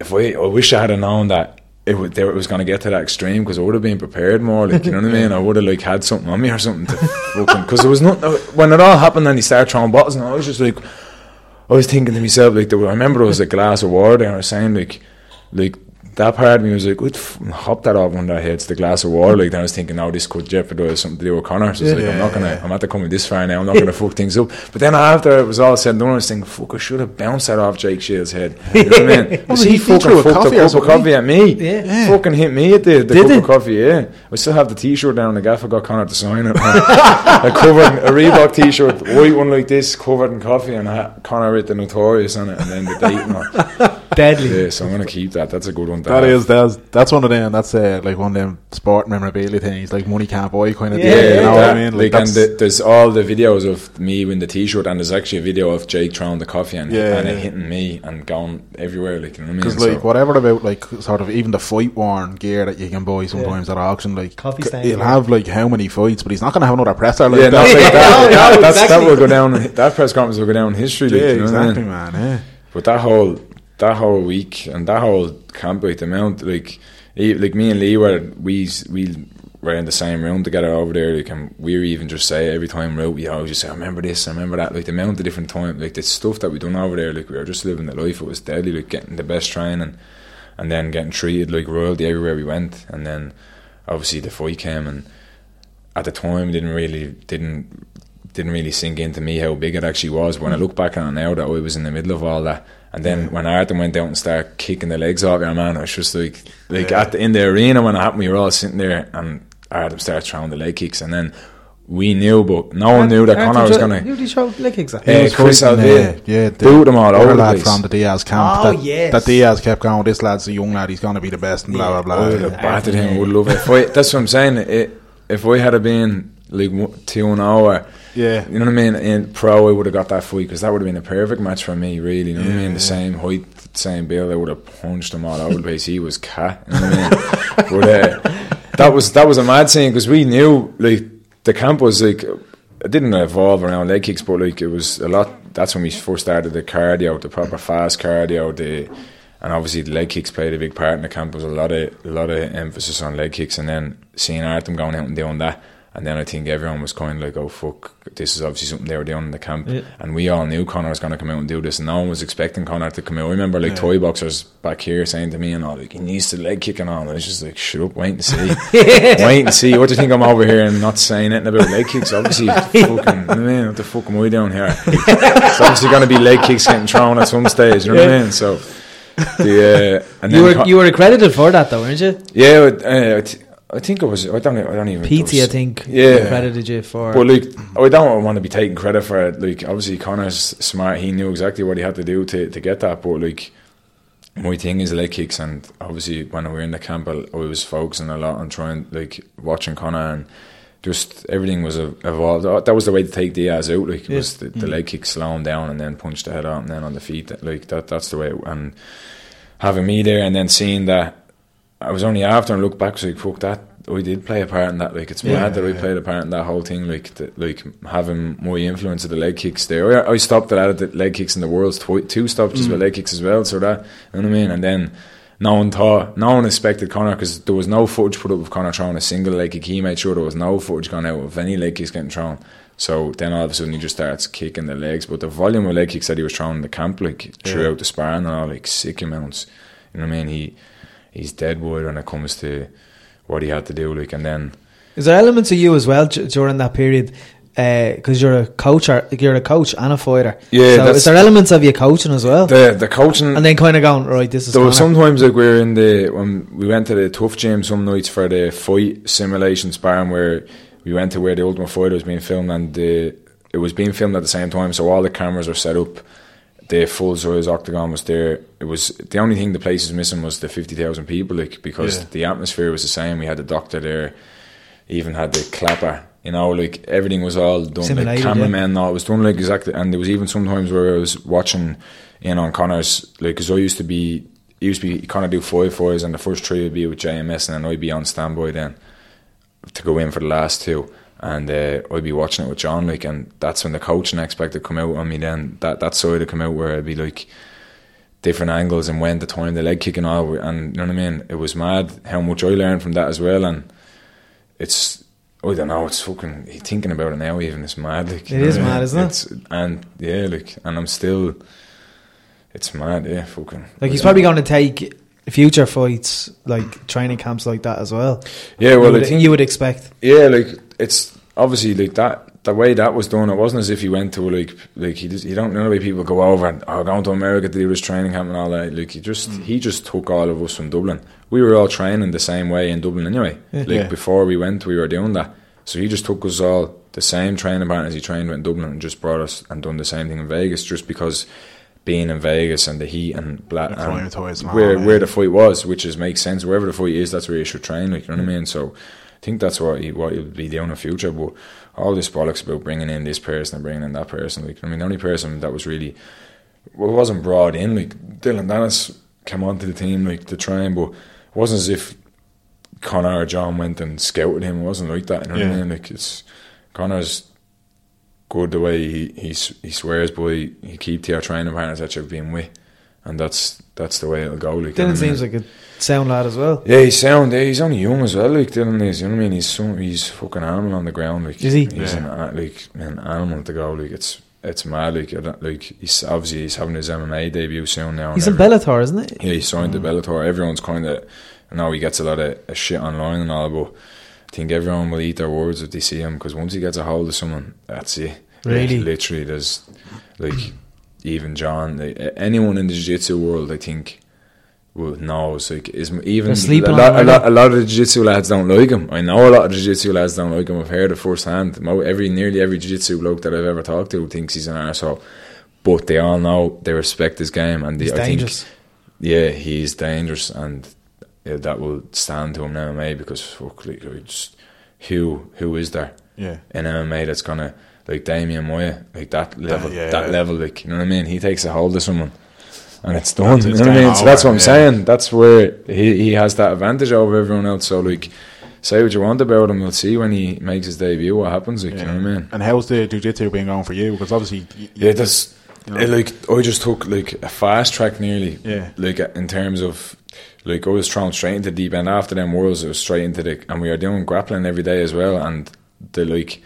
if I, I wish I had known that it, it was going to get to that extreme because I would have been prepared more. Like you know what I mean? I would have like had something on me or something to fucking because there was not when it all happened and he started throwing bottles and I was just like I was thinking to myself like there I remember there was a glass of water and I was saying like like that part of me was like, "What? Hop that off under our heads, the glass of water." Like then I was thinking, "Now this could jeopardize something to do with Conor." So it's like, I'm not gonna, I'm not coming this far now. I'm not gonna fuck things up. But then after it was all said and done, I was thinking, "Fuck, I should have bounced that off Jake Shields' head." You know what I mean? Was he- he fucking a fucked coffee a cup of coffee at me? Yeah. fucking hit me at the, the Did cup he? of coffee. Yeah, I still have the T-shirt down. In the gaffer got Conor to sign it. I covered a Reebok T-shirt, white one like this, covered in coffee, and I had Conor with the Notorious on it, and then the date. Deadly. Yeah, so I'm gonna keep that. That's a good one. to That have. is that's that's one of them. That's uh, like one of them sport memorabilia things, like money can't buy kind of Yeah, thing. You know what I mean? Like, and the, there's all the videos of me with the T-shirt, and there's actually a video of Jake throwing the coffee and, Yeah, and it hitting me and going everywhere. Like you know what I mean? Because like So- whatever about like sort of even the fight worn gear that you can buy sometimes at auction, like Coffee c- stains, he'll yeah. have like how many fights, but he's not going to have another presser like yeah, that. no, like that, Yeah, that, no, that's, that will go down. That press conference will go down in history. Like, yeah, you know what I mean? exactly, man. Yeah. But that whole that whole week and that whole camp, like the amount, like like me and Lee were we we were in the same room together over there. Like, and we were even just say every time out, we always just say, "I remember this, I remember that." Like the amount of different time, like the stuff that we done over there, like we were just living the life. It was deadly, like getting the best training, and then getting treated like royalty everywhere we went. And then obviously the fight came, and at the time didn't really didn't didn't really sink into me how big it actually was. When I look back on it now, that I was in the middle of all that, and then when Artem went out and started kicking the legs off your man, I was just like, like Yeah. at the, in the arena when it happened, we were all sitting there, and Artem started throwing the leg kicks, and then we knew, but no one knew that Conor was gonna. Who did he show leg kicks at? Yeah, He was Chris fighting, Avila. uh, yeah, the Boot them all other over the lad place. from the Diaz camp. Oh, that, yes. that Diaz kept going. This lad's a young lad. He's going to be the best. And blah blah I blah. would have battered him. Would love it. I, that's what I'm saying. It, if we had have been like one- two and hour, Yeah. you know what I mean. In pro, I would have got that fight because that would have been a perfect match for me. Really, you know what I mean. The same height, same build. I would have punched him all over the place. He was cat. You know what I mean. but uh, that was that was a mad scene because we knew like the camp was like it didn't evolve around leg kicks, but like it was a lot. That's when we first started the cardio, the proper fast cardio, the and obviously the leg kicks played a big part in the camp. There was a lot of a lot of emphasis on leg kicks, and then seeing Artem going out and doing that, and then I think everyone was kind of like, "Oh fuck, this is obviously something they were doing in the camp," Yeah. and we all knew Conor was going to come out and do this, and no one was expecting Conor to come out. I remember like toy boxers back here saying to me and all, like, "He needs to leg kick and all," and I was just like, "Shut up, wait and see, wait and see." What do you think I'm over here and not saying anything about leg kicks? Obviously, fucking, I mean, what the fuck am I doing here? It's obviously going to be leg kicks getting thrown at some stage. You know what I mean? So. The, uh, You were Con- you were accredited for that though, weren't you? yeah, uh, I, th- I think it was. I don't. I don't even. PT, I was- think, Yeah. accredited you for. But like, I don't want to be taking credit for it. Like, obviously, Conor's smart. He knew exactly what he had to do to, to get that. But like, my thing is leg kicks, and obviously when we were in the camp, I I was focusing a lot on trying, like watching Conor, and just everything was evolved. That was the way to take Diaz out, like was the, the mm. leg kick, slow him down, and then punch the head out, and then on the feet. Like that, that's the way. It, and having me there, and then seeing that, I was only after and look back, so like, fuck that. I did play a part in that. Like it's mad that I played a part in that whole thing. Like the, like having my influence of the leg kicks there. I, I stopped at the leg kicks in the world. Twi- two stoppages mm. with leg kicks as well. So that you know what I mean. And then no one thought, no one expected Conor because there was no footage put up of Conor throwing a single leg kick. He made sure there was no footage going out of any leg kicks getting thrown. So then all of a sudden he just starts kicking the legs. But the volume of leg kicks that he was throwing in the camp, like throughout the sparring and all, like sick amounts. You know what I mean? He he's dead wood when it comes to what he had to do. Like and then Is there elements of you as well during that period? Uh, because you're a coach, or, you're a coach and a fighter. Yeah, So is there elements of you coaching as well? the the coaching and then kind of going right. This is There was sometimes like we were in the when we went to the TUF gym some nights for the fight simulation sparring where we went to where the Ultimate Fighter was being filmed and the it was being filmed at the same time, so all the cameras were set up. The full size octagon was there. It was the only thing the place was missing was the fifty thousand people, like because Yeah. the atmosphere was the same. We had the doctor there, even had the clapper. You know, like everything was all done. Simulated, like yeah. cameramen, no, it was done like exactly. And there was even sometimes where I was watching in on Conor's, like, because I used to be, he used to be kind of do five fives, and the first three would be with JMS, and then I'd be on standby then to go in for the last two. And uh, I'd be watching it with John, like, and that's when the coaching aspect would come out on me. Then that that side would come out where I'd be like different angles and when the time the leg kicking all, and you know what I mean. It was mad how much I learned from that as well, and it's I don't know. It's fucking thinking about it now. Even it's mad. Like, It know is mad, mean? isn't it? It's, and yeah, like, and I'm still. It's mad. Yeah, fucking. Like he's probably going to take future fights, like training camps like that as well. Yeah, well, you would, I think you would expect. Yeah, like it's obviously like that. The way that was done, it wasn't as if he went to like like he just, you don't know the way people go over and oh going to America to do his training camp and all that. Like he just he just took all of us from Dublin. We were all training the same way in Dublin anyway. Like Yeah. before we went, we were doing that. So he just took us all the same training partners he trained with in Dublin and just brought us and done the same thing in Vegas. Just because being in Vegas and the heat and black and where where the fight was, which is makes sense. Wherever the fight is, that's where you should train. Like you know what I mean. So I think that's what he, what he'll be doing in the future. But all this bollocks about bringing in this person and bringing in that person. Like I mean, the only person that was really well wasn't brought in. Like Dillon Danis came onto the team like to train, but it wasn't as if Conor or John went and scouted him. It wasn't like that. You know what I mean? Like it's Conor's good the way he he, he swears by he keep to our training partners that you've been with, and that's that's the way it'll go. Like you know Dillon what mean? seems like a sound lad as well. Yeah, he's sound. Yeah, he's only young as well. Like Dillon is, you know what I mean? He's some, he's fucking animal on the ground. Like Is he? He's Yeah. an like an animal to go. Like it's it's mad. Like like he's obviously he's having his MMA debut soon now. He's in every- Bellator, isn't it? Yeah, he signed to mm. Bellator. Everyone's kind of, I know he gets a lot of, of shit online and all, but I think everyone will eat their words if they see him because once he gets a hold of someone, that's it. Really? Like, literally, there's like even John, like, anyone in the jiu-jitsu world, I think. Will knows like is even a lot, a lot, a lot of the jiu-jitsu lads don't like him. I know a lot of jiu-jitsu lads don't like him. I've heard it firsthand. Every nearly every jiu-jitsu bloke that I've ever talked to thinks he's an asshole, But they all know they respect his game, and they, He's I dangerous. think yeah, he's dangerous, and yeah, that will stand to him in MMA because fuck, like, just who who is there Yeah. in MMA that's gonna like Demian Maia like that level, yeah, that yeah. level, like you know what I mean? He takes a hold of someone, and it's done. That's You know what I mean? So that's what I'm saying. That's where he he has that advantage over everyone else. So like, say what you want about him, we'll see when he makes his debut what happens. Like you know what I mean? And how's the jiu-jitsu been going for you? Because obviously, y- Yeah, that's You know? like I just took like a fast track nearly. Yeah. Like in terms of like I was thrown straight into deep end after them worlds. It was straight into the and we are doing grappling every day as well. And the like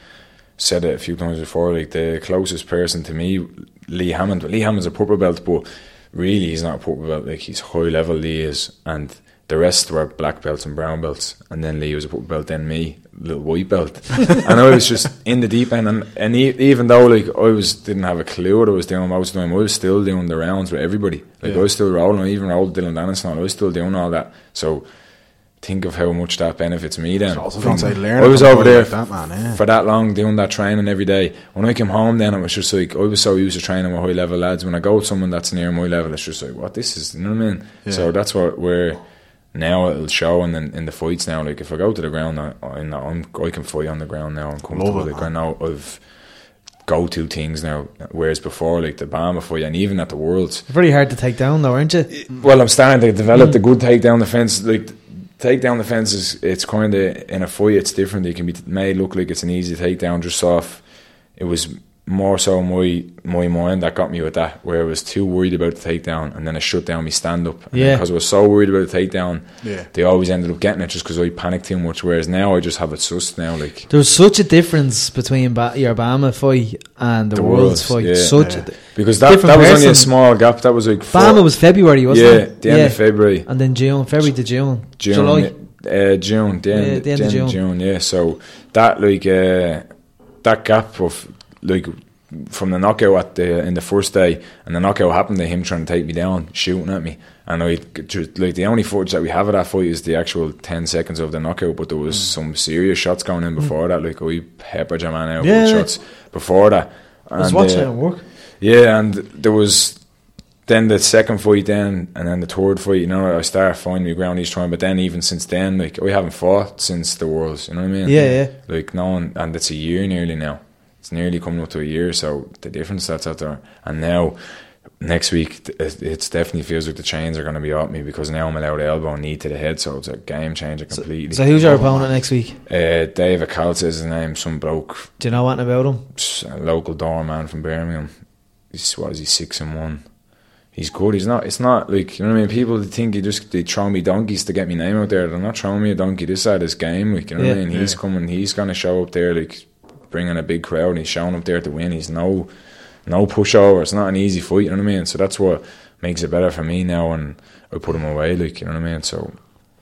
said it a few times before. Like the closest person to me, Lee Hammond. Lee Hammond's a purple belt, but really he's not a purple belt. Like he's high level. Lee is and. The rest were black belts and brown belts, and then Lee was a purple belt, then me, little white belt, and I was just in the deep end. And, and e- even though like I was didn't have a clue what I was doing most of the time, I was still doing the rounds with everybody. Like I was still rolling, I even rolled Dillon Danis and all. I was still doing all that. So think of how much that benefits me. Then I was From- gonna say, learn I was over there like that, man, yeah. for that long doing that training every day. When I came home, then it was just like I was so used to training with high level lads. When I go with someone that's near my level, it's just like what this is. You know what I mean? So that's what we're now it'll show and then in the fights now. Like if I go to the ground, I, I, I'm, I can fight on the ground now. I'm comfortable. Love it, like I know I've go to things now. Whereas before, like the BAMMA fight and even at the Worlds, Very hard to take down, though, aren't you? well, I'm starting to develop the mm. good takedown defense. Like takedown defense is it's kind of in a fight. It's different. It can be made look like it's an easy takedown just off. It was more so my my mind that got me with that, where I was too worried about the takedown, and then I shut down my stand up. Yeah. because I was so worried about the takedown, Yeah. they always ended up getting it just because I panicked too much. Whereas now I just have it sussed now. Like There was such a difference between ba- your BAMMA fight and the, The World's, Worlds, fight. yeah. such Yeah. a, because that that was only a small gap. That was like four- BAMMA was February, wasn't yeah, it? Yeah, the end of February. And then June, February to June, June, July. uh, June, the end, Yeah, the end of June. June. yeah. So that like uh, that gap of like from the knockout at the in the first day, and the knockout happened to him trying to take me down, shooting at me, and I like the only footage that we have of that fight is the actual ten seconds of the knockout, but there was some serious shots going in before that, like we peppered your man out Mm. Yeah, with shots before that. I was And, watching uh, it work. yeah, and there was then the second fight, then and then the third fight. You know, I started finding my ground each time. But then, even since then, like we haven't fought since the Worlds. You know what I mean? Yeah, yeah. Like no one, and it's a year nearly now. It's nearly coming up to a year. So the difference that's out there. And now, next week, it it's definitely feels like the chains are going to be off me because now I'm allowed elbow and knee to the head. So it's a game changer completely. So who's your opponent next week? uh, David Caltz is his name. Some bloke Do you know anything about him? a local doorman from Birmingham. He's what is he six and one? He's good. He's not. It's not like you know what I mean. People think he just they throw me donkeys to get me name out there. They're not throwing me a donkey. This side of this game, like you know what I Yeah. mean. He's coming. He's gonna show up there, like bringing a big crowd. And he's showing up there to win. He's no no pushover. It's not an easy fight. You know what I mean. So that's what makes it better for me now. And I put him away. Like you know what I mean. So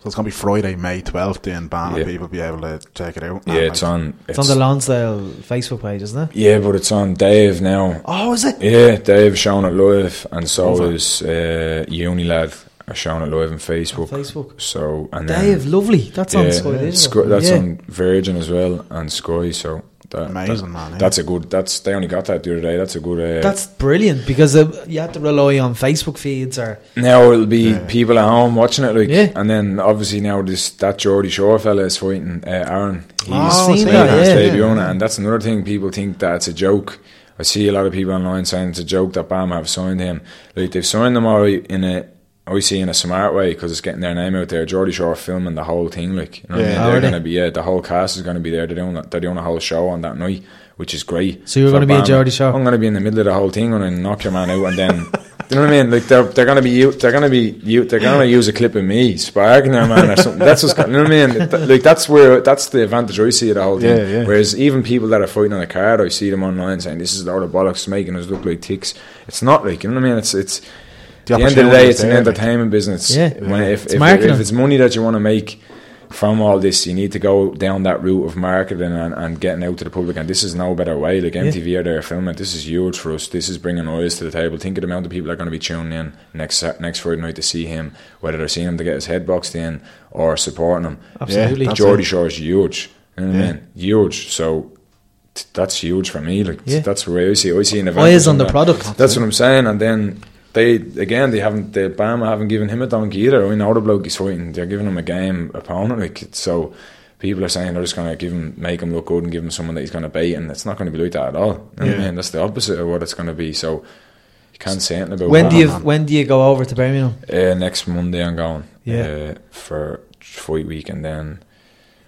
So it's gonna be Friday, May twelfth, and BAMMA Yeah. people be able to check it out. yeah, And, it's like, on. It's, on the Lonsdale Facebook page, isn't it? Yeah, but it's on Dave now. Oh, is it? Yeah, Dave showing it live, and so Love it. is uh, Unilad are showing it live on Facebook. On Facebook. So and then, Dave, lovely. That's on yeah, Sky Digital. Sky- that's yeah. on Virgin as well and Sky. So that, Amazing, that- man, yeah. That's a good. That's they only got that the other day. That's a good. Uh, That's brilliant because uh, you have to rely on Facebook feeds or now it'll be people at home watching it, like, Yeah. and then obviously now this that Geordie Shore fella is fighting uh, Aaron. He's Oh, seen that, yeah. debut on and that's another thing. People think that it's a joke. I see a lot of people online saying it's a joke that Bam have signed him. Like they've signed them all right in a. I see in a smart way because it's getting their name out there. Geordie Shore filming the whole thing, like you know what I mean. They're they? going to be yeah. The whole cast is going to be there. They're doing they're doing a whole show on that night, which is great. So you're gonna be a Bam. Geordie Shore? I'm going to be in the middle of the whole thing and knock your man out, and then you know what I mean. Like they're they're going to be u- they're going to be u- they're going to use a clip of me sparking their man or something. That's what's go- you know what I mean. Like that's where that's the advantage I see of the whole thing. Yeah, yeah. Whereas even people that are fighting on the card, I see them online saying this is a lot of bollocks making us look like ticks. It's not like you know what I mean. It's it's The at the end of the day, is it's an there, like. entertainment business. Yeah. When, if, It's if, marketing. if it's money that you want to make from all this, you need to go down that route of marketing and, and getting out to the public. And this is no better way. Like MTV are there filming. it. This is huge for us. This is bringing eyes to the table. Think of the amount of people that are going to be tuning in next next Friday night to see him, whether they're seeing him to get his head boxed in or supporting him. Absolutely. that's Geordie. Shore is huge. You know what Yeah. I mean? Huge. So that's huge for me. Like Yeah. that's the way I see. it. I see an event. eyes on the product. That's what I'm saying. And then they again they haven't the BAMMA haven't given him a donkey either. I know the bloke he's fighting. They're giving him a game opponent. Like so, people are saying they're just going to give him make him look good and give him someone that he's going to beat, and it's not going to be like that at all. You know I mean? That's the opposite of what it's going to be. So you can't say anything about When that. do you man. when do you go over to Birmingham? Uh, next Monday I'm going. Yeah. Uh, for fight week and then.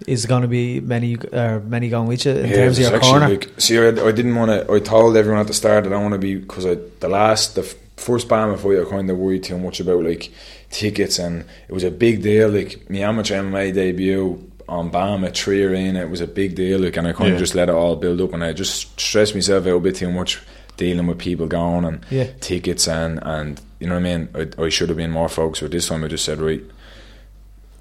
Is going to be many uh, many going with you in Yeah, terms of your actually, corner? Like, see, I, I didn't want to. I told everyone at the start that I want to be because I the last the f- first BAMMA fight I kind of worried too much about like tickets and it was a big deal. Like my amateur MMA debut on BAMMA three arena, it was a big deal. Like, and I kind Yeah. of just let it all build up, and I just stressed myself out a bit too much dealing with people going and Yeah. tickets and and you know what I mean. I, I should have been more focused. But this time I just said right.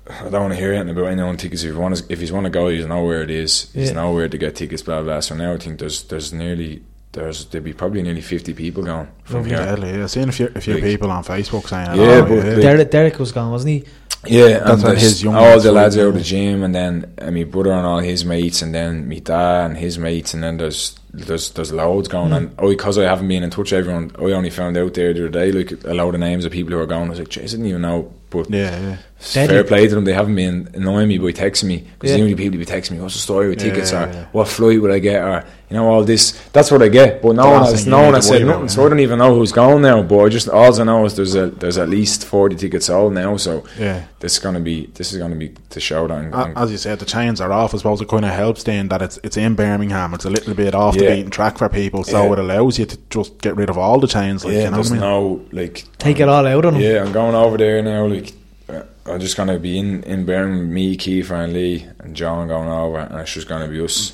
I don't want to hear anything about anyone tickets. If you want to, if he's want to go, he's know where it is. He's Yeah. know where to get tickets. Blah blah. So now I think there's there's nearly there's there'd be probably nearly fifty people going from here. Deadly, yeah. I've seen a few, a few Like- people on Facebook saying, Yeah, oh, but yeah. Derek, Derek was gone, wasn't he? Yeah, That's and his young all the lads out of the gym, and then uh, my brother and all his mates, and then me dad and his mates, and then there's there's there's loads going. Hmm. And oh, because I haven't been in touch with everyone, I only found out there the other day like a load of names of people who are going. I was like, "Jeez, I didn't even know. But Yeah, yeah. Deadly. fair play to them. They haven't been annoying me by texting me because Yeah. the only people who be texting me, "What's the story with Yeah, tickets?" or yeah. "What flight would I get?" or you know all this. That's what I get. But no one has no one has said nothing. yeah. So I don't even know who's going now. But I just all I know is there's a there's at least forty tickets sold now. So Yeah. this is gonna be this is gonna be the show that. And, A- As you said, the chains are off. I suppose it kind of helps then that it's it's in Birmingham. It's a little bit off the beaten track for people, so Yeah. it allows you to just get rid of all the chains. Like, yeah, you know what there's I mean? no like Take it all out on them. Yeah, I'm going over there now. Like, uh, I'm just gonna be in in Birmingham. with Me, Kiefer, and Lee, and John going over, and it's just gonna be us.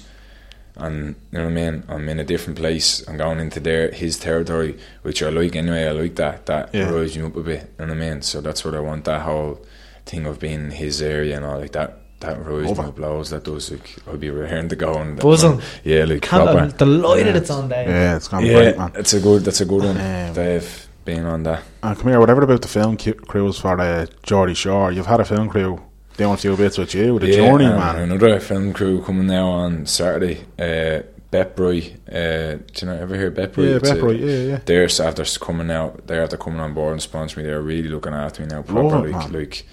And you know what I mean? I'm in a different place. I'm going into their his territory, which I like anyway. I like that. That Yeah. rises you up a bit. You know what I mean? So that's what I want. That whole thing of being in his area and all like that. That rises Over. me up loads. That does. Like, I'll be raring to go. And Buzzing. Yeah, like Can't, proper. I'm delighted it's on there. Yeah, it's gonna be Yeah, great, man. it's a good. That's a good one. Um, Dave being on that. And come here, whatever about the film crews for uh, Geordie Shore, you've had a film crew doing a few bits with you. The Journey, and man. Another film crew coming now on Saturday. Uh, Betbroy. Uh, do you know ever hear Betbroy? Yeah, Betbroy, yeah, yeah. They're after coming out. They're after coming on board and sponsoring me. They're really looking after me now. Love Proper, like,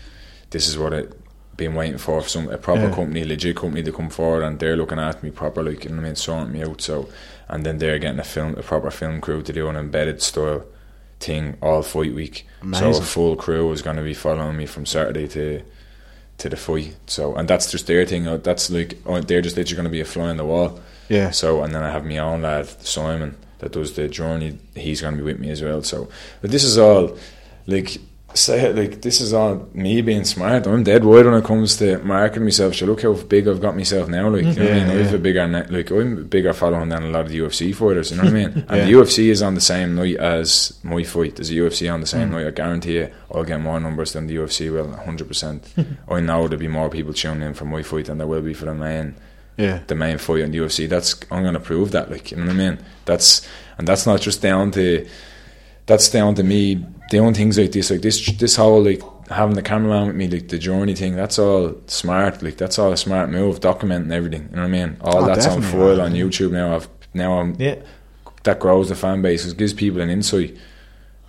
this is what it been waiting for. Some a proper Yeah. company, legit company to come forward and they're looking after me proper. Like you know what I mean, sorting me out. So and then they're getting a film, a proper film crew to do an embedded style thing all fight week. So a full crew was going to be following me from Saturday to to the fight. So and that's just their thing. uh, That's like oh, they're just literally going to be a fly on the wall. Yeah. So and then I have my own lad Simon that does the journey. He's going to be with me as well. So but this is all like say it like this is all me being smart. I'm dead wide when it comes to marketing myself. So look how big I've got myself now. Like you know what I mean, Yeah, I have yeah. a bigger net, like I'm a bigger following than a lot of the UFC fighters. You know what I mean? And Yeah. the UFC is on the same night as my fight. There's a UFC on the Mm. same night. I guarantee you, I'll get more numbers than the UFC will. 100. percent I know there'll be more people tuning in for my fight than there will be for the main Yeah. the main fight in the UFC. That's I'm gonna prove that. Like you know what I mean. That's and that's not just down to that's down to me doing things like this. Like this this whole like having the cameraman with me, like the journey thing. That's all smart. Like that's all a smart move. Documenting everything. You know what I mean. All Oh, that's on foil on. YouTube now. I've now I'm Yeah. that grows the fan base. It gives people an insight.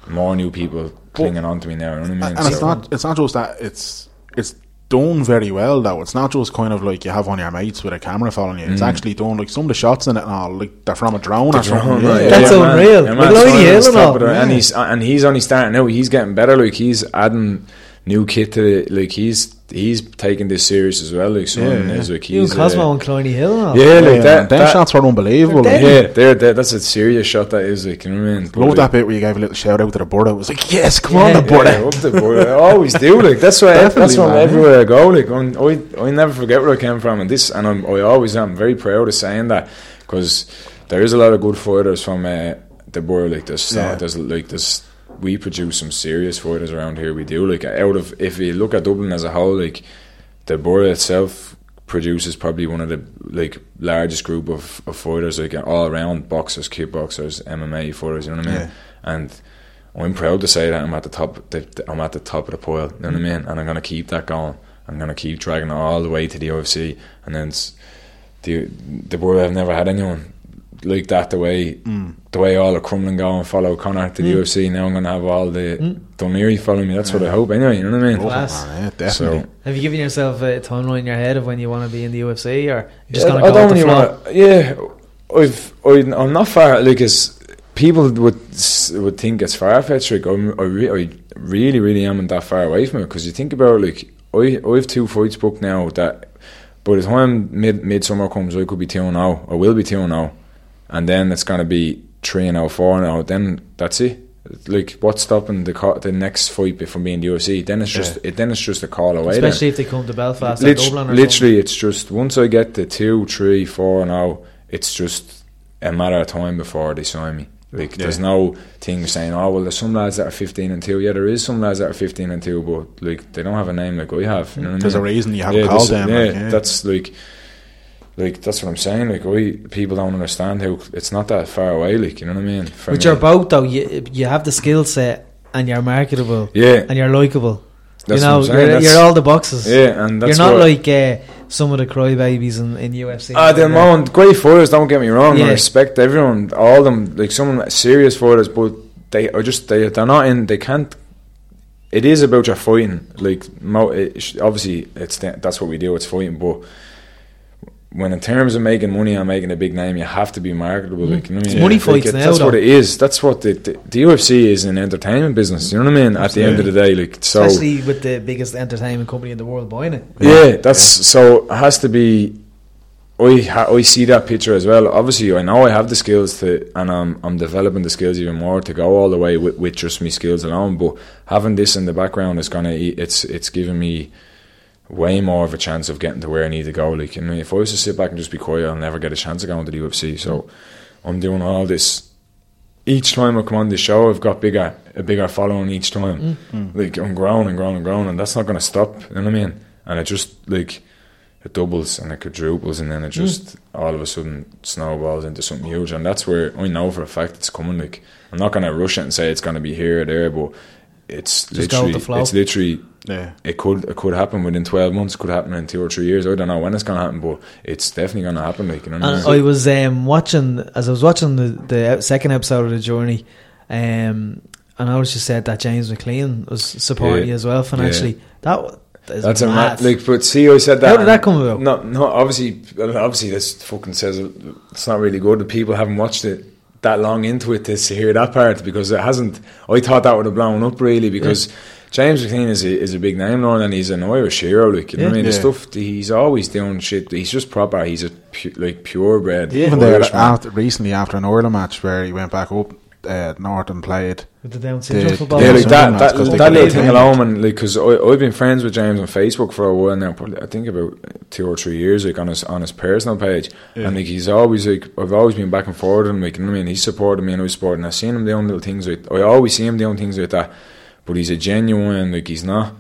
More new people clinging on to me now. You know what I mean. And it's not it's not just that it's it's done very well though. It's not just kind of like you have one of your mates with a camera following you. It's mm. actually done like some of the shots in it and all like they're from a drone or something. drone, yeah. That's yeah, man. unreal. Yeah, man, Lloydie and all. of the- and he's and he's only starting out. He's getting better. Like he's adding new kit to the like he's he's taking this serious as well. Like Simon Yeah, is yeah. like he's Cosmo uh, and Killiney Hill and yeah, like Yeah, that. them that- shots were unbelievable. They're like. yeah, they're, they're, that's a serious shot. That is like you know what I mean. Love like, that bit where you gave a little shout out to the board. It was like, yes, come Yeah. on, the board. Yeah, up the board. I always do. Like that's why. Definitely, that's why everywhere I go. Like I'm, I, I never forget where I came from, and this, and I'm, I always am very proud of saying that because there is a lot of good fighters from uh, the board. Like there's, Yeah. there's like there's. We produce some serious fighters around here. We do like out of if you look at Dublin as a whole, like the board itself produces probably one of the like largest group of, of fighters like all around boxers, kickboxers, MMA fighters. You know what I mean? Yeah. And I'm proud to say that I'm at the top. The, the- I'm at the top of the pile. You know what I mean? And I'm gonna keep that going. I'm gonna keep dragging it all the way to the UFC. And then the the board I've never had anyone like that. The way the way all the Crumlin go and follow Conor to the mm. UFC. Now I'm gonna have all the mm. Dun Laoghaire following me. That's what I hope. Anyway, you know what I mean? Love it, Class. man, oh, yeah, definitely. So Have you given yourself a timeline in your head of when you want to be in the UFC, or you just Yeah, gonna I go don't with the flow? wanna- yeah, I've I, I'm not far. Like as people would would think it's far fetched. Like I'm, I, re, I really really am not that far away from it because you think about like I I have two fights booked now that by the time mid midsummer comes I could be two and zero. I will be two and zero, and then it's gonna be three and zero, four and zero. Then that's it. Like what's stopping the co- the next fight from being the UFC? Then it's just it, then it's just a call away. then. Especially if they come to Belfast or Lit- Dublin or literally, it's just once I get to two, three, four now, it's just a matter of time before they sign me. Like, there's no thing saying, oh, well, there's some lads that are 15 and 2. Yeah, there is some lads that are 15 and 2, but, like, they don't have a name like I have. You know There's I a mean? reason you haven't yeah, called them. Yeah, like, yeah. that's like, like, that's what I'm saying. Like, we people don't understand how it's not that far away, like, you know what I mean? Me. you're both though. You you have the skill set and you're marketable Yeah. and you're likable. That's you know, you're, you're all the boxes. Yeah, and that's you're not like uh, some of the crybabies in, in UFC. Ah, they're moan great fighters. Don't get me wrong. Yeah. I respect everyone, all of them. Like some serious fighters, but they are just they they're not in. They can't. It is about your fighting. Like mo, it, obviously, it's that's what we do. It's fighting, but. When in terms of making money and making a big name, you have to be marketable. Mm. Like, you know It's money fights it- now, That's what it is. That's what the, the, the UFC is an entertainment business. You know what I mean? At the end of the day, like so. Especially with the biggest entertainment company in the world buying it. Yeah, that's so it has to be. I ha, I see that picture as well. Obviously, I know I have the skills to, and I'm I'm developing the skills even more to go all the way with, with just me skills alone. But having this in the background is gonna it's it's giving me way more of a chance of getting to where I need to go. Like, I mean, if I was to sit back and just be quiet, I'll never get a chance of going to the UFC. So I'm doing all this. Each time I come on the show, I've got bigger a bigger following each time. Mm-hmm. Like I'm growing and growing and growing, and that's not going to stop. You know what I mean? And it just like it doubles and it quadruples, and then it mm. just all of a sudden snowballs into something huge. And that's where I know for a fact it's coming. Like I'm not going to rush it and say it's going to be here or there, but it's Just go with literally the flow. it's literally Yeah. it could it could happen within twelve months. Could happen in two or three years. I don't know when it's gonna happen, but it's definitely gonna happen. Like you know, I And? I was um, watching as I was watching the, the second episode of the journey, um, and I was just said that James McClean was supporting Yeah. you as well financially. That wa- is That's a mad. mad. Like, but see, I said that. How did that come about? No, no. Obviously, obviously, this fucking says it's not really good. The people haven't watched it that long into it to hear that part because it hasn't. I thought that would have blown up really because. James McClean is a, is a big name now, and he's an Irish hero. Like you know, what I mean, the stuff he's always doing shit. He's just proper. He's a pu- like purebred. Even there after, recently after an Orla match where he went back up uh, north and played. with the Down syndrome The- football. Yeah, Yeah, like some that, that, that's 'cause that, little thing it. alone, and like, because I've been friends with James on Facebook for a while now, probably I think about two or three years, like on his on his personal page, and like he's always like I've always been back and forward, and like you know what I mean, he's supported me and I was supporting. I've seen him doing little things like I always see him doing things like that, but he's a genuine like he's not.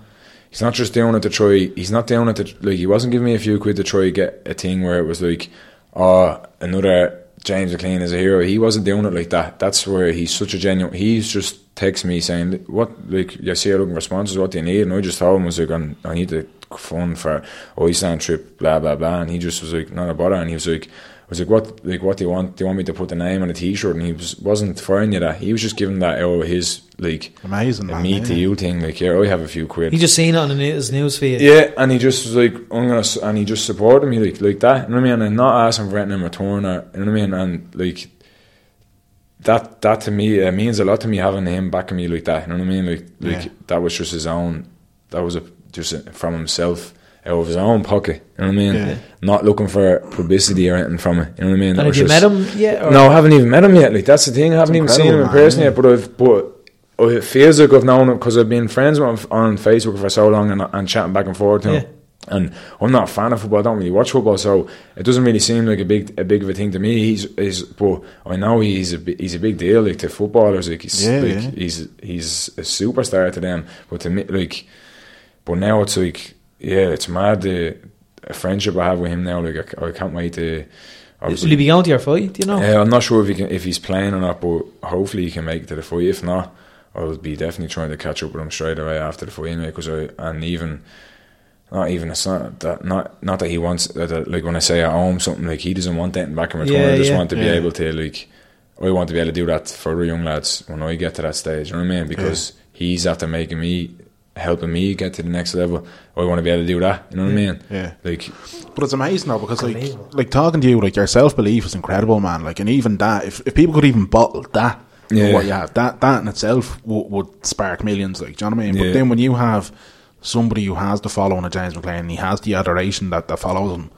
He's not just doing it to try. He's not doing it to like. He wasn't giving me a few quid to try get a thing where it was like, oh, another James McClean is a hero. He wasn't doing it like that. That's where he's such a genuine. He's just texts me saying, "What like you see, looking for sponsors. What do you need?" And I just told him I was like, "I'm- "I need to fund for Iceland trip, blah blah blah." And he just was like, "Not a bother." And he was like. I was like, what? Like, what do you want? Do you want me to put the name on a T-shirt? And he was wasn't throwing you that. He was just giving that out of his like Amazing, a man, me to yeah. you thing. Like, yeah, I have a few quid. He just seen it on the news, his news feed. Yeah, and he just was like, I'm gonna, and he just supported me like like that. You know what I mean? And not asking for anything in return, or you know what I mean? And like that, that to me it means a lot to me having him backing me like that. You know what I mean? Like like Yeah. that was just his own. That was a, just a, from himself. Out of his own pocket, you know what I mean? Yeah. Not looking for publicity or anything from it. You know what I mean? And have you just- met him yet? or- no, I haven't even met him yet. Like that's the thing. I haven't even seen him in person man, yet. But I've but oh, it feels like I've known him because I've been friends with him on Facebook for so long and, and chatting back and forth to him. Yeah. And I'm not a fan of football. I don't really watch football, so it doesn't really seem like a big a big of a thing to me. He's is but I know he's a he's a big deal like to footballers. Like he's Yeah, like yeah. he's he's a superstar to them. But to me, like, but now it's like yeah, it's mad the a friendship I have with him now. Like I can't wait to. Will he be going to your fight? Do you know? Yeah, I'm not sure if he can, if he's playing or not, but hopefully he can make it to the fight. If not, I'll be definitely trying to catch up with him straight away after the fight anyway. Because I and even not even it's not that not not that he wants that, that, like when I say I owe him something like he doesn't want that back in return. Yeah, I just yeah. want to be Yeah. able to like I want to be able to do that for the young lads when I get to that stage. You know what I mean? Because he's after making me helping me get to the next level. I want to be able to do that. You know what I mean? Yeah. Like But it's amazing though because like like talking to you, like your self belief is incredible, man. Like and even that, if, if people could even bottle that, Yeah. what you have, that that in itself would, would spark millions. Like, do you know what I mean? Yeah. But then when you have somebody who has the following of James McClean, and he has the adoration that that follows him.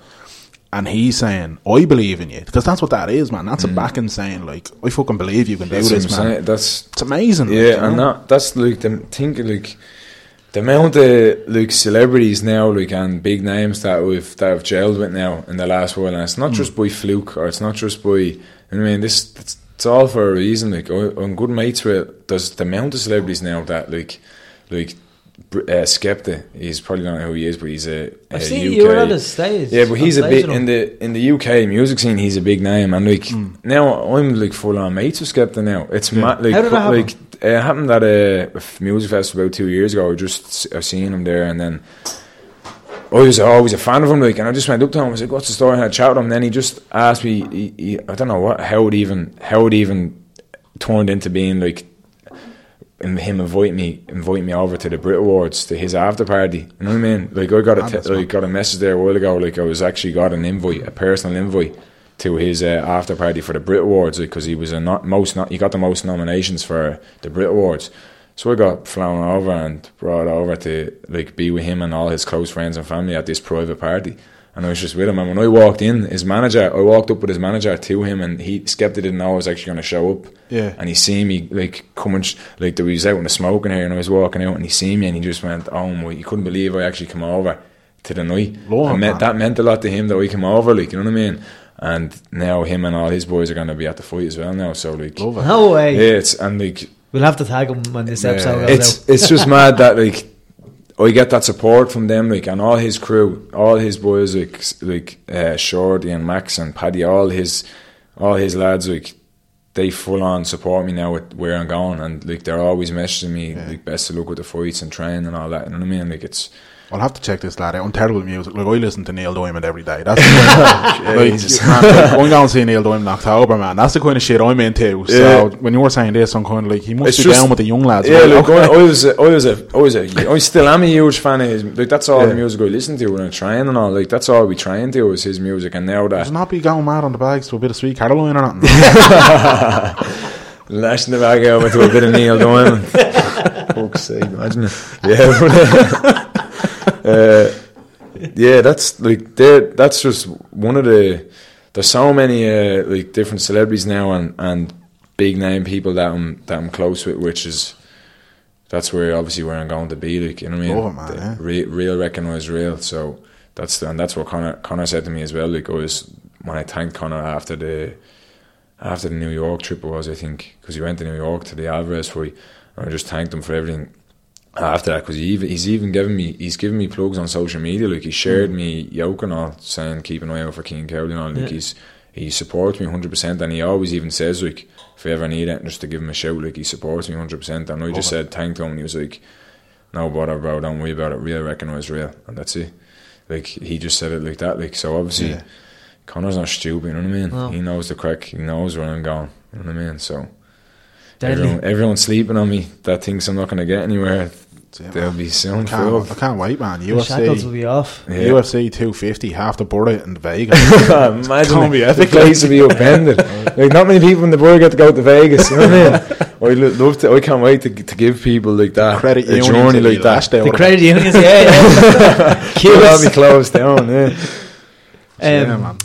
And he's saying, "I believe in you," because that's what that is, man. That's a backing saying, like, "I fucking believe you can do Mm. that's what this, man." saying. That's It's amazing. Yeah, you and know? that that's like the think like the amount of like celebrities now, like and big names that we've that have gelled with now in the last while, and it's not just by fluke or it's not just by. You know I mean, this it's, it's all for a reason. Like I- I'm good mates with. There's the amount of celebrities now that like like. Uh, Skepta, he's probably not who he is, but he's a, a I've seen UK. you were at his stage. Yeah, but he's a bit in the in the UK music scene. He's a big name, and like Hmm. now I'm like full on mates with Skepta now. It's ma- like How did that happen? like it happened at a music festival about two years ago. I just I seen him there, and then I was always a fan of him. Like, and I just went up to him. I was like, "What's the story?" And I had a chat with him. And then he just asked me. He, he, I don't know what how it even how it even turned into being like him him invite me invite me over to the Brit Awards to his after party. You know what I mean? Like I got a Ah, that's like got a message there a while ago. Like I was actually got an invite, a personal invite to his uh, after party for the Brit Awards because he was a not most not he got the most nominations for the Brit Awards. So I got flown over and brought over to like be with him and all his close friends and family at this private party. And I was just with him. And when I walked in, his manager, I walked up with his manager to him, and he Skepta didn't know I was actually going to show up. Yeah. And he seen me like coming, like there was out in the smoking area, and I was walking out, and he seen me, and he just went, "Oh my!" He couldn't believe I actually come over to the night. Lord, And that meant a lot to him that I came over, like you know what I mean. And now him and all his boys are going to be at the fight as well now. So like, Love it. No way. yeah, it's and like We'll have to tag him when this episode goes it's out. it's just mad that like I get that support from them, like and all his crew, all his boys, like like uh, Shorty and Max and Paddy, all his all his lads, like they full on support me now with where I'm going, and like they're always messaging me like best of luck with the fights and training and all that. You know what I mean? Like it's I'll have to check this lad out. I'm terrible with music. Like I listen to Neil Diamond every day. That's the kind of, like, man, I'm going to see Neil Diamond in October, man. That's the kind of shit I'm into. So Yeah. when you were saying this, I'm kind of like he must It's be just- down with the young lads. yeah. right? Look, Okay. I, was I was a I was a I still am a huge fan of his. Like that's all Yeah. the music I listen to when I train and all. Like that's all we train to is his music. And now that Does not be going mad on the bags to a bit of Sweet Caroline or nothing. lashing the bag over to a bit of Neil Diamond. Fuck's sake, imagine it. Yeah, but, uh, yeah, that's like that's just one of the. There's so many uh, like different celebrities now and, and big name people that I'm that I'm close with, which is that's where obviously where I'm going to be. Like you know what I mean? It, man, yeah. re- real recognize real. So that's the, and that's what Conor Conor said to me as well. Like I was when I thanked Conor after the after the New York trip was I think because he went to New York to the Alvarez fight and I just thanked him for everything Uh, after that because he even, he's even given me he's given me plugs on social media. Like he shared me yoke and all saying keep an eye out for King Cowley and all. Like Yeah. he's he supports me 100% and he always even says like if I ever need it just to give him a shout like he supports me 100% and I just said thank him and he was like no bother bro don't worry about it. Real recognise real. And that's it. Like he just said it like that. Like so obviously Yeah. Conor's not stupid you know what I mean? No. he knows the crack he knows where I'm going you know what I mean? So Deadly. everyone, everyone's sleeping on me that thinks I'm not going to get anywhere Yeah, they'll be soon I can't, I can't wait, man. The shackles will UFC, be off. Yeah. UFC 250, half the border in Vegas. Imagine Can't be it. the place to be upended. like not many people in the world get to go to Vegas. You know what I mean? I love to. I can't wait to to give people like that Credit a unions journey like that. lashed The credit unions, yeah, yeah. They'll be closed down. Yeah. it. Yeah, Um, man.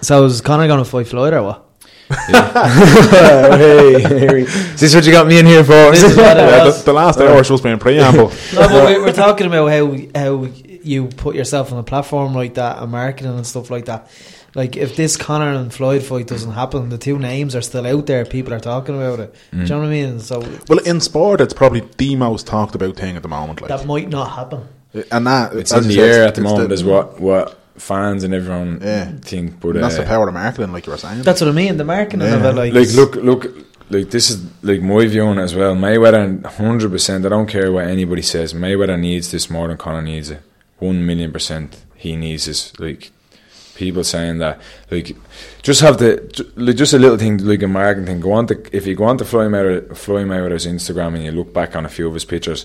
so is Conor going to fight Floyd or what? hey, hey, is this what you got me in here for? This is what uh, Yeah, the, the last hour was supposed to be in preamble. No, but we- we're talking about how how you put yourself on a platform like that and marketing and stuff like that. Like if this Conor and Floyd fight doesn't happen, the two names are still out there. People are talking about it. Do you mm. know what I mean? So well, in sport, it's probably the most talked about thing at the moment. Like, that might not happen. and that It's as in the air at the it's moment, is what what fans and everyone Yeah. think. But and that's the uh, power of marketing, like you were saying. That's what I mean. The marketing Yeah. of it, like, like look look like this is like my view on it as well Mayweather 100% I don't care what anybody says Mayweather needs this more than Conor needs it 1 million percent he needs this like people saying that like just have the like, just a little thing like a marketing thing go on to if you go on to Floyd Mayweather, Floyd Mayweather's Instagram and you look back on a few of his pictures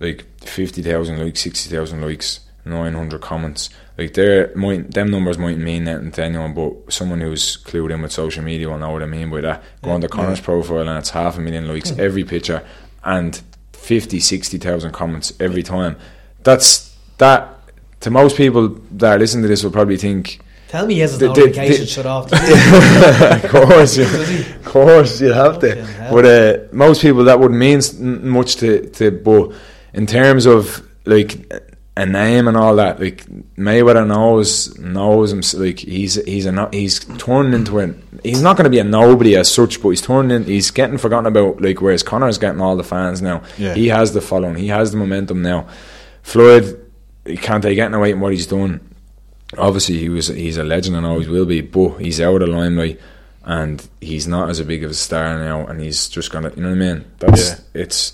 like 50,000 likes 60,000 likes 900 comments like they're might them numbers mightn't mean nothing to anyone but someone who's clued in with social media will know what I mean by that go on to Conor's profile and it's half a million likes every picture and 50 60,000 comments every time that's that to most people that are listening to this will probably think tell me he has The- the- notification shut off. of course, you, of course, you have to. Hell. But uh, most people that wouldn't mean much to, to. But in terms of like a name and all that, like Mayweather knows knows him. Like he's he's a he's turned into a. He's not going to be a nobody as such, but he's turned in. He's getting forgotten about. Like whereas Conor's getting all the fans now. Yeah. He has the following. He has the momentum now. Floyd, he can't take getting away from what he's done obviously he was he's a legend and always will be, but he's out of the limelight and he's not as a big of a star now, and he's just gonna, you know what I mean? That's Yeah. it's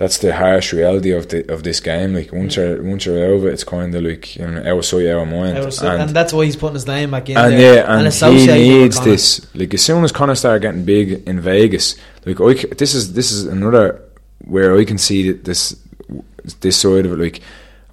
that's the harsh reality of the of this game. Like once mm. you're once you're it, it's kind of like you know, our sight, our mind, sight. and, that's why he's putting his name back in and there. yeah, and, he needs this. Like as soon as Conor started getting big in Vegas, like I, this is this is another where I can see that this this side of it. Like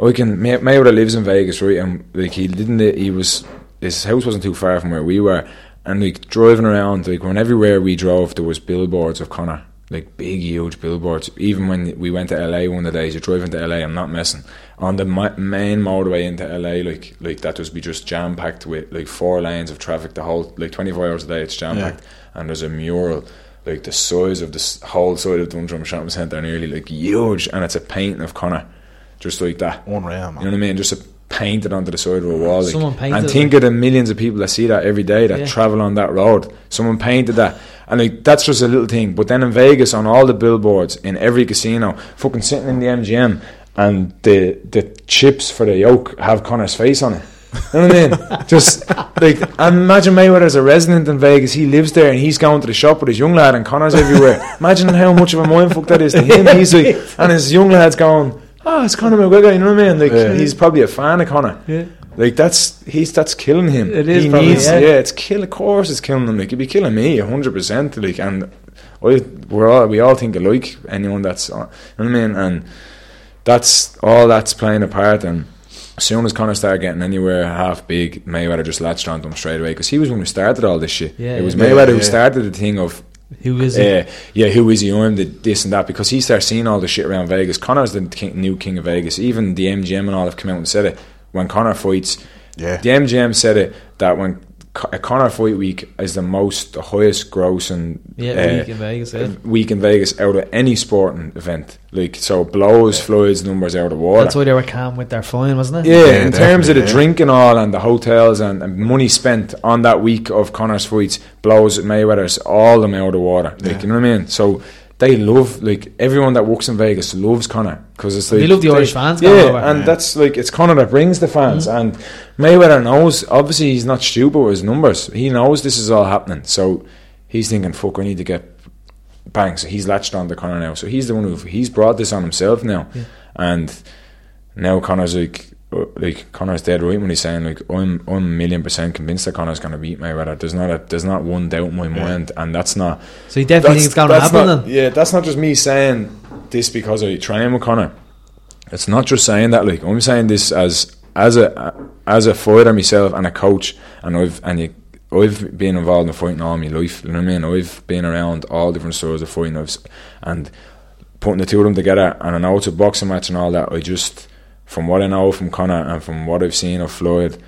I can May- Mayweather lives in Vegas, right? And like he didn't, he was his house wasn't too far from where we were, and like driving around, like when everywhere we drove, there was billboards of Conor. Like big, huge billboards. Even when we went to LA one of the days, you're driving to LA. I'm not messing on the mi- main motorway into LA. Like, like that was be just jam packed with like four lanes of traffic. The whole like 24 hours a day, it's jam packed. And there's a mural like the size of this whole side of Dundrum Shopping Centre, nearly like huge, and it's a painting of Conor, just like that. Unreal, man. You know what I mean? Just a painted onto the side of a wall. Like, Someone painted and it, think of the millions of people that see that every day that Yeah. travel on that road. Someone painted that. And like that's just a little thing. But then in Vegas on all the billboards in every casino, fucking sitting in the MGM and the the chips for the yoke have Conor's face on it. You know what I mean? Just like imagine Mayweather's a resident in Vegas. He lives there and he's going to the shop with his young lad and Conor's everywhere. Imagine how much of a mindfuck that is to him. He's like, and his young lad's going, "Oh, it's Conor McGregor." You know what I mean? Like Yeah. he's probably a fan of Conor. Yeah. Like that's he's that's killing him. It is He probably, needs, yeah. yeah. It's kill. Of course, it's killing him. Like it'd be killing me hundred percent. Like and I, we're all we all think alike. Anyone that's uh, you know what I mean. And that's all that's playing a part. And as soon as Conor started getting anywhere half big, Mayweather just latched onto him straight away because he was when we started all this shit. Yeah, it was yeah. Mayweather who started the thing of Who is he? uh, yeah, who is he? I'm the this and that because he started seeing all the shit around Vegas. Conor's the king, new king of Vegas. Even the MGM and all have come out and said it. When Conor fights, Yeah. the MGM said it that when a Conor fight week is the most, the highest grossing Yeah, uh, week in Vegas, yeah. week in Vegas out of any sporting event. Like so, blows Floyd's numbers out of the water. That's why they were calm with their fine, wasn't it? Yeah, Yeah, in terms of the definitely, yeah. drink and all, and the hotels and, and money spent on that week of Conor's fights blows Mayweather's all them out of the water. Like you know what I mean? So they love like everyone that works in Vegas loves Conor because it's like They love the Irish fans Yeah, over. and Yeah. that's like it's Conor that brings the fans, mm-hmm. and Mayweather knows. Obviously, he's not stupid with his numbers. He knows this is all happening, so he's thinking, "Fuck, I need to get." Bang! So he's latched on to Conor now. So he's the one who he's brought this on himself now, and now Conor's like, Uh, like Conor's dead right when he's saying like, I'm, I'm a million percent convinced that Conor's going to beat Mayweather. There's not a, there's not one doubt in my mind, and that's not. So you definitely think it's going to happen not- then? Yeah, that's not just me saying this because I train with Connor. It's not just saying that. Like I'm saying this as as a as a fighter myself and a coach, and I've and you. I've been involved in fighting all my life. You know what I mean? I've been around all different sorts of fighting. I've, and putting the two of them together, and I know it's a boxing match and all that. I just, from what I know from Conor and from what I've seen of Floyd,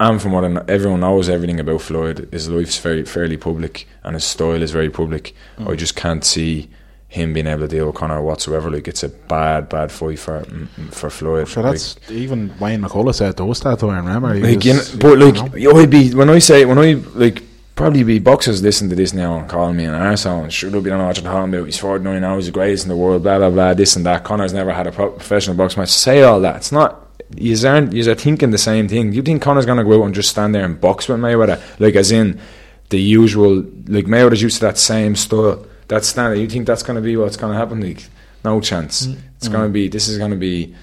and from what I know, everyone knows everything about Floyd, his life's very fairly public and his style is very public. I just can't see him being able to deal with Conor whatsoever. Like it's a bad, bad fight for mm, for Floyd. So that's even Wayne McCullough said those that I remember. He like, you know, was- but you like know. you I'd be when I say when I like probably be boxers listening to this now and calling me an arsehole and sure they'll be on you're talking about. He's 49 now, he's the greatest in the world, blah blah blah, this and that. Conor's never had a pro- professional box match. Say all that. It's not. You aren't. You are thinking the same thing. You think Conor's gonna go out and just stand there and box with Mayweather, like as in the usual. Like Mayweather's used to that same style, that standard. You think that's gonna be what's gonna happen? Like no chance. Mm. It's gonna mm. be. This is gonna be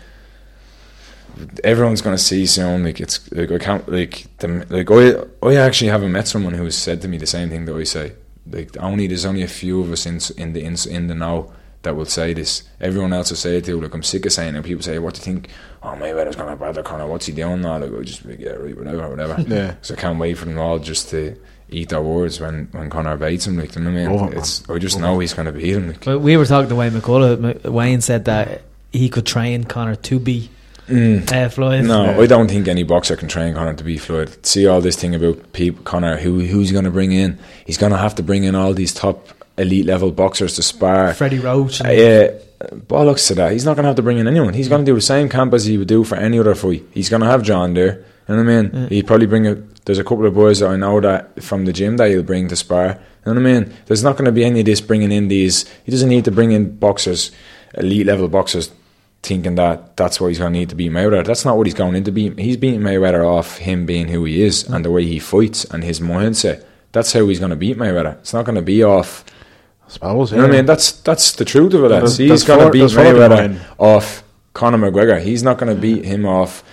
everyone's gonna see soon. Like it's like I can't like the like I I actually haven't met someone who has said to me the same thing that I say. Like only there's only a few of us in in the in, in the know that will say this. Everyone else will say it too. Like I'm sick of saying it. People say, "What do you think?" Oh, Mayweather's gonna bother Conor. What's he doing now? Like I just be like, yeah, right, whatever, whatever. Yeah. So I can't wait for them all just to eat their words when when Conor beats him. Like you know what I mean? Love it's man. I just Love know he's gonna beat him. Like. But we were talking to Wayne McCullough. M- Wayne said that he could train Conor to be Mm. uh, Floyd. No, I don't think any boxer can train Conor to be Floyd. See all this thing about people, Conor, who who's he going to bring in? He's going to have to bring in all these top elite level boxers to spar. Freddie Roach. Uh, yeah, bollocks to that. He's not going to have to bring in anyone. He's going to do the same camp as he would do for any other fight. He's going to have John there. You know what I mean? He'd probably bring a. There's a couple of boys that I know that from the gym that he'll bring to spar. You know what I mean? There's not going to be any of this bringing in these. He doesn't need to bring in boxers, elite level boxers, thinking that that's what he's going to need to beat Mayweather. That's not what he's going into beat. He's beating Mayweather off him being who he is and the way he fights and his mindset. That's how he's going to beat Mayweather. It's not going to be off. I suppose. You know I mean? That's that's the truth of it. Lads. He's going to beat Mayweather off Conor McGregor. He's not going to beat him off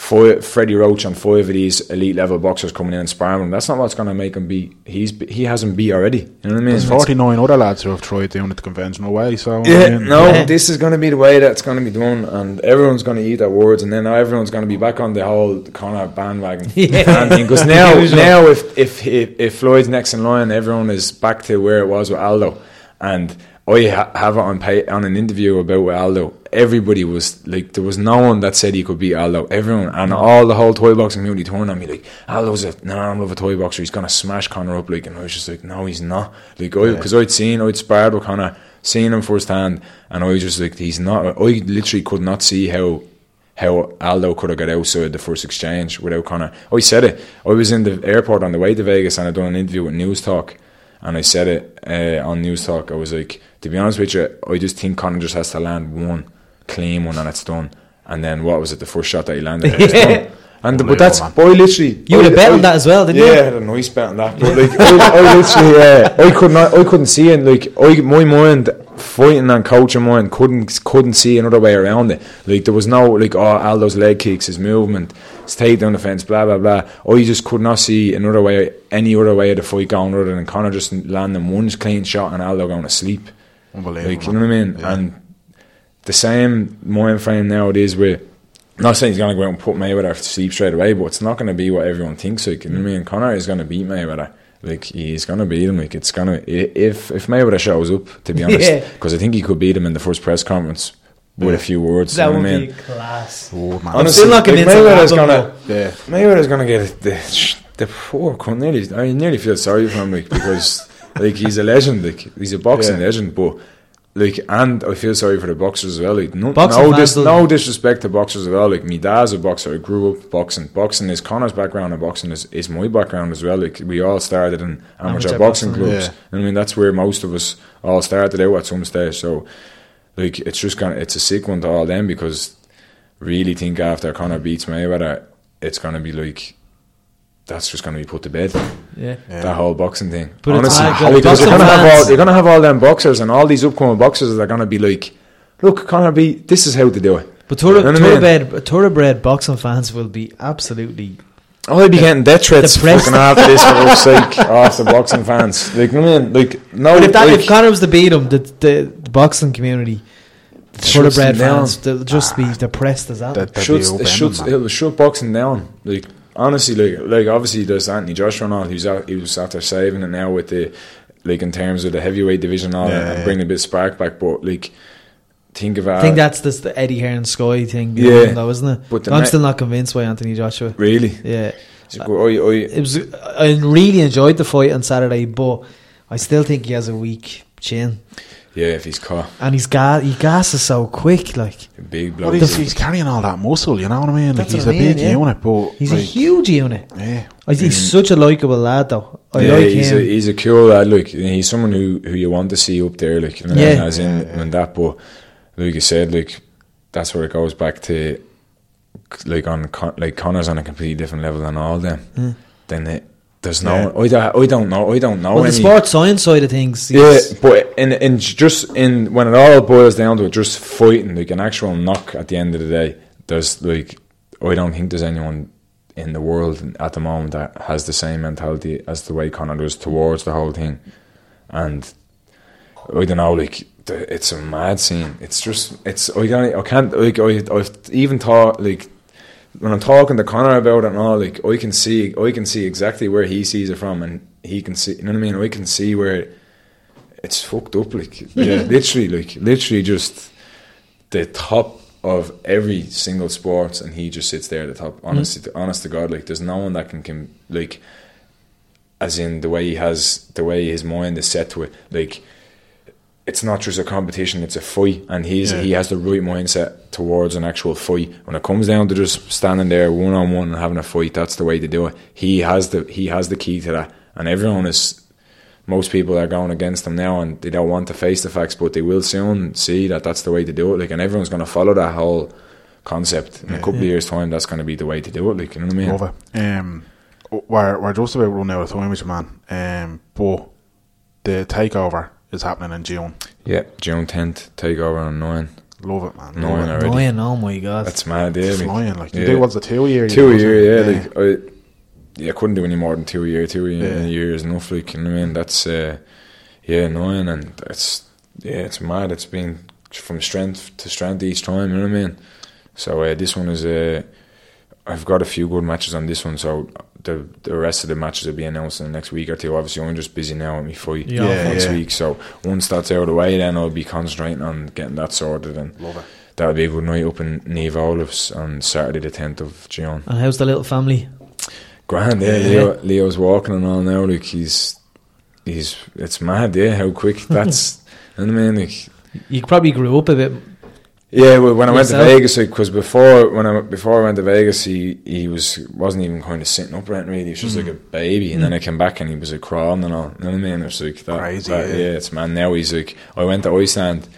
five, Freddie Roach and five of these elite level boxers coming in and sparring him. That's not what's going to make him beat. He's he hasn't beat already. You know what I mean? There's It's- 49 other lads who have tried doing it the conventional way. So I mean, no, Yeah. this is going to be the way that's going to be done, and everyone's going to eat their words, and then everyone's going to be back on the whole Conor bandwagon. Yeah. Because now, now if, if if if Floyd's next in line, everyone is back to where it was with Aldo, and I ha- have it on pay- on an interview about with Aldo. Everybody was like, there was no one that said he could beat Aldo. Everyone and all the whole toy boxing community turned on me like, Aldo's a normal of a toy boxer. He's gonna smash Conor up like, and I was just like, no, he's not. Like, I because I'd seen, I'd sparred with Conor, seen him firsthand, and I was just like, he's not. I literally could not see how how Aldo could have got outside the first exchange without Conor. I said it. I was in the airport on the way to Vegas and I'd done an interview with Newstalk, and I said it uh, on Newstalk. I was like, to be honest with you, I just think Conor just has to land one clean one and it's done. And then what was it? The first shot that he landed, it was Yeah. done. And but that's Unbelievable, boy, literally. You would have bet on that as well, didn't yeah, you? Yeah, I had a nice bet on that. But like, I, I literally, uh, I could not, I couldn't see it. Like, I, my mind, fighting and coaching mind, couldn't couldn't see another way around it. Like, there was no like, oh, Aldo's leg kicks, his movement, his the fence, blah blah blah. I just could not see another way, any other way of the fight going other than Conor just landing one clean shot and Aldo going to sleep. Unbelievable. Like, you know what I mean? Yeah. And the same mind frame nowadays with not saying he's going to go out and put Mayweather to sleep straight away, but it's not going to be what everyone thinks. Like, you know what I mean? Conor is going to beat Mayweather. Like, he's going to beat him. Like, it's going to, if, if Mayweather shows up, to be honest, Yeah. because I think he could beat him in the first press conference with a few words. That you know would what I be class. Oh, man. I'm still not like, convinced it'll Mayweather's gonna, Yeah. Mayweather's gonna get the the poor cunt. Nearly, I nearly feel sorry for him, like because like he's a legend, like he's a boxing Yeah. legend, but like, and I feel sorry for the boxers as well. Like, no, Boxing no, dis, no disrespect to boxers as well. Like, me dad's a boxer. I grew up boxing. Boxing is Conor's background, and boxing is, is my background as well. Like, we all started in amateur, Amateur boxing, boxing, clubs. yeah. And I mean, that's where most of us all started out at some stage. So, like, it's just gonna, it's a sick one to all them because really think after Conor beats Mayweather, it's gonna be like that's just gonna be put to bed. Yeah. That whole boxing thing. But it's Honestly, like, uh, because you're gonna have all you're gonna have all them boxers and all these upcoming boxers that are gonna be like, look, Conor beat. This is how to do it. But thorough, You know what I mean? thoroughbred, thoroughbred boxing fans will be absolutely. Oh, I'd be getting death threats Depressed. fucking after this for God's sake off the boxing fans. Like, you know I mean, like no, But if, that, like, if Conor was to beat him, the, the, the boxing community, the Shuts thoroughbred fans, they'll just be depressed as that. That- that'd shuts, it open-ended, shuts, it'll shut boxing down. Like honestly, like like obviously there's Anthony Joshua and all. He was out, he was after saving it now with the like in terms of the heavyweight division and all Yeah, and yeah. bringing a bit of spark back. But like think of I think that's this, the Eddie Hearn Sky thing, Yeah. yeah. though, isn't it? But I'm ne- still not convinced by Anthony Joshua. really. Yeah, So, I, I, it was. I really enjoyed the fight on Saturday, but I still think he has a weak chin, yeah, if he's caught, and he's gas. He gasses so quick, like a big But blow. he's, he's carrying all that muscle, you know what I mean? Like That's he's what I a big mean, yeah. unit, but he's a huge unit. yeah. I- He's mm. such a likable lad, though. I yeah, like he's him. a he's a cool lad. Look, he's someone who, who you want to see up there. Like, you know, Yeah. as in when that. But like you said, like that's where it goes back to. Like on Con- like Conor's on a completely different level than all them. Hmm. Then it, there's no. I, don't, I don't know. I don't know. well, the sports science side of things. Yeah, but in in just in when it all boils down to it, just fighting like an actual knock at the end of the day. There's like I don't think there's anyone in the world at the moment that has the same mentality as the way Conor does towards the whole thing, and I don't know, like it's a mad scene. It's just it's I can't I can't like I I've even thought like when I'm talking to Conor about it and all, like I can see I can see exactly where he sees it from, and he can see you know what I mean. I can see where it's fucked up, like yeah, literally, like literally just the top of every single sports, and he just sits there at the top. Mm-hmm. Honestly, honest to God, like there's no one that can, can like, as in the way he has the way his mind is set to it, like. It's not just a competition; it's a fight, and he's Yeah. he has the right mindset towards an actual fight. When it comes down to just standing there one on one and having a fight, that's the way to do it. He has the he has the key to that, and everyone is most people are going against them now and they don't want to face the facts, but they will soon see that that's the way to do it. Like, and everyone's going to follow that whole concept in a couple of years' time. That's going to be the way to do it. Like, you know what I mean? Love it. Um, we're, we're just about running out of time with you, man. Um, but the takeover is happening in June. Yeah, June tenth, take over on nine. Love it, man. Nine Love it. already. Nine, oh my god. That's mad, yeah. It's like- flying. Like, yeah. you do what's the two year? Two year, it? yeah. Like I, yeah, I couldn't do any more than two a year. Two a year, Yeah. a year is enough. Like you know what I mean? That's uh, yeah, nine, and it's yeah, it's mad. It's been from strength to strength each time. You know what I mean? So uh, this one is uh, I've got a few good matches on this one. So the the rest of the matches will be announced in the next week or two. Obviously, I'm just busy now with my fight Yeah, Yeah, next yeah. week. So once that's out of the way, then I'll be concentrating on getting that sorted and. Love it. That'll be a good night up in Neve Olives on Saturday the 10th of June. and how's the little family? Grand, yeah. Yeah. Leo, Leo's walking and all now. Like he's, he's. It's mad, yeah. How quick that's. you know what I mean? Like, You probably grew up a bit. Yeah. Well, when I went to? Vegas, like, because before when I before I went to Vegas, he he was wasn't even kind of sitting upright really. He was just hmm. like a baby, and then hmm. I came back and he was like crawling and all. You know what I mean? It was like that. Crazy, that- yeah. yeah. It's man. Now he's like. I went to Iceland.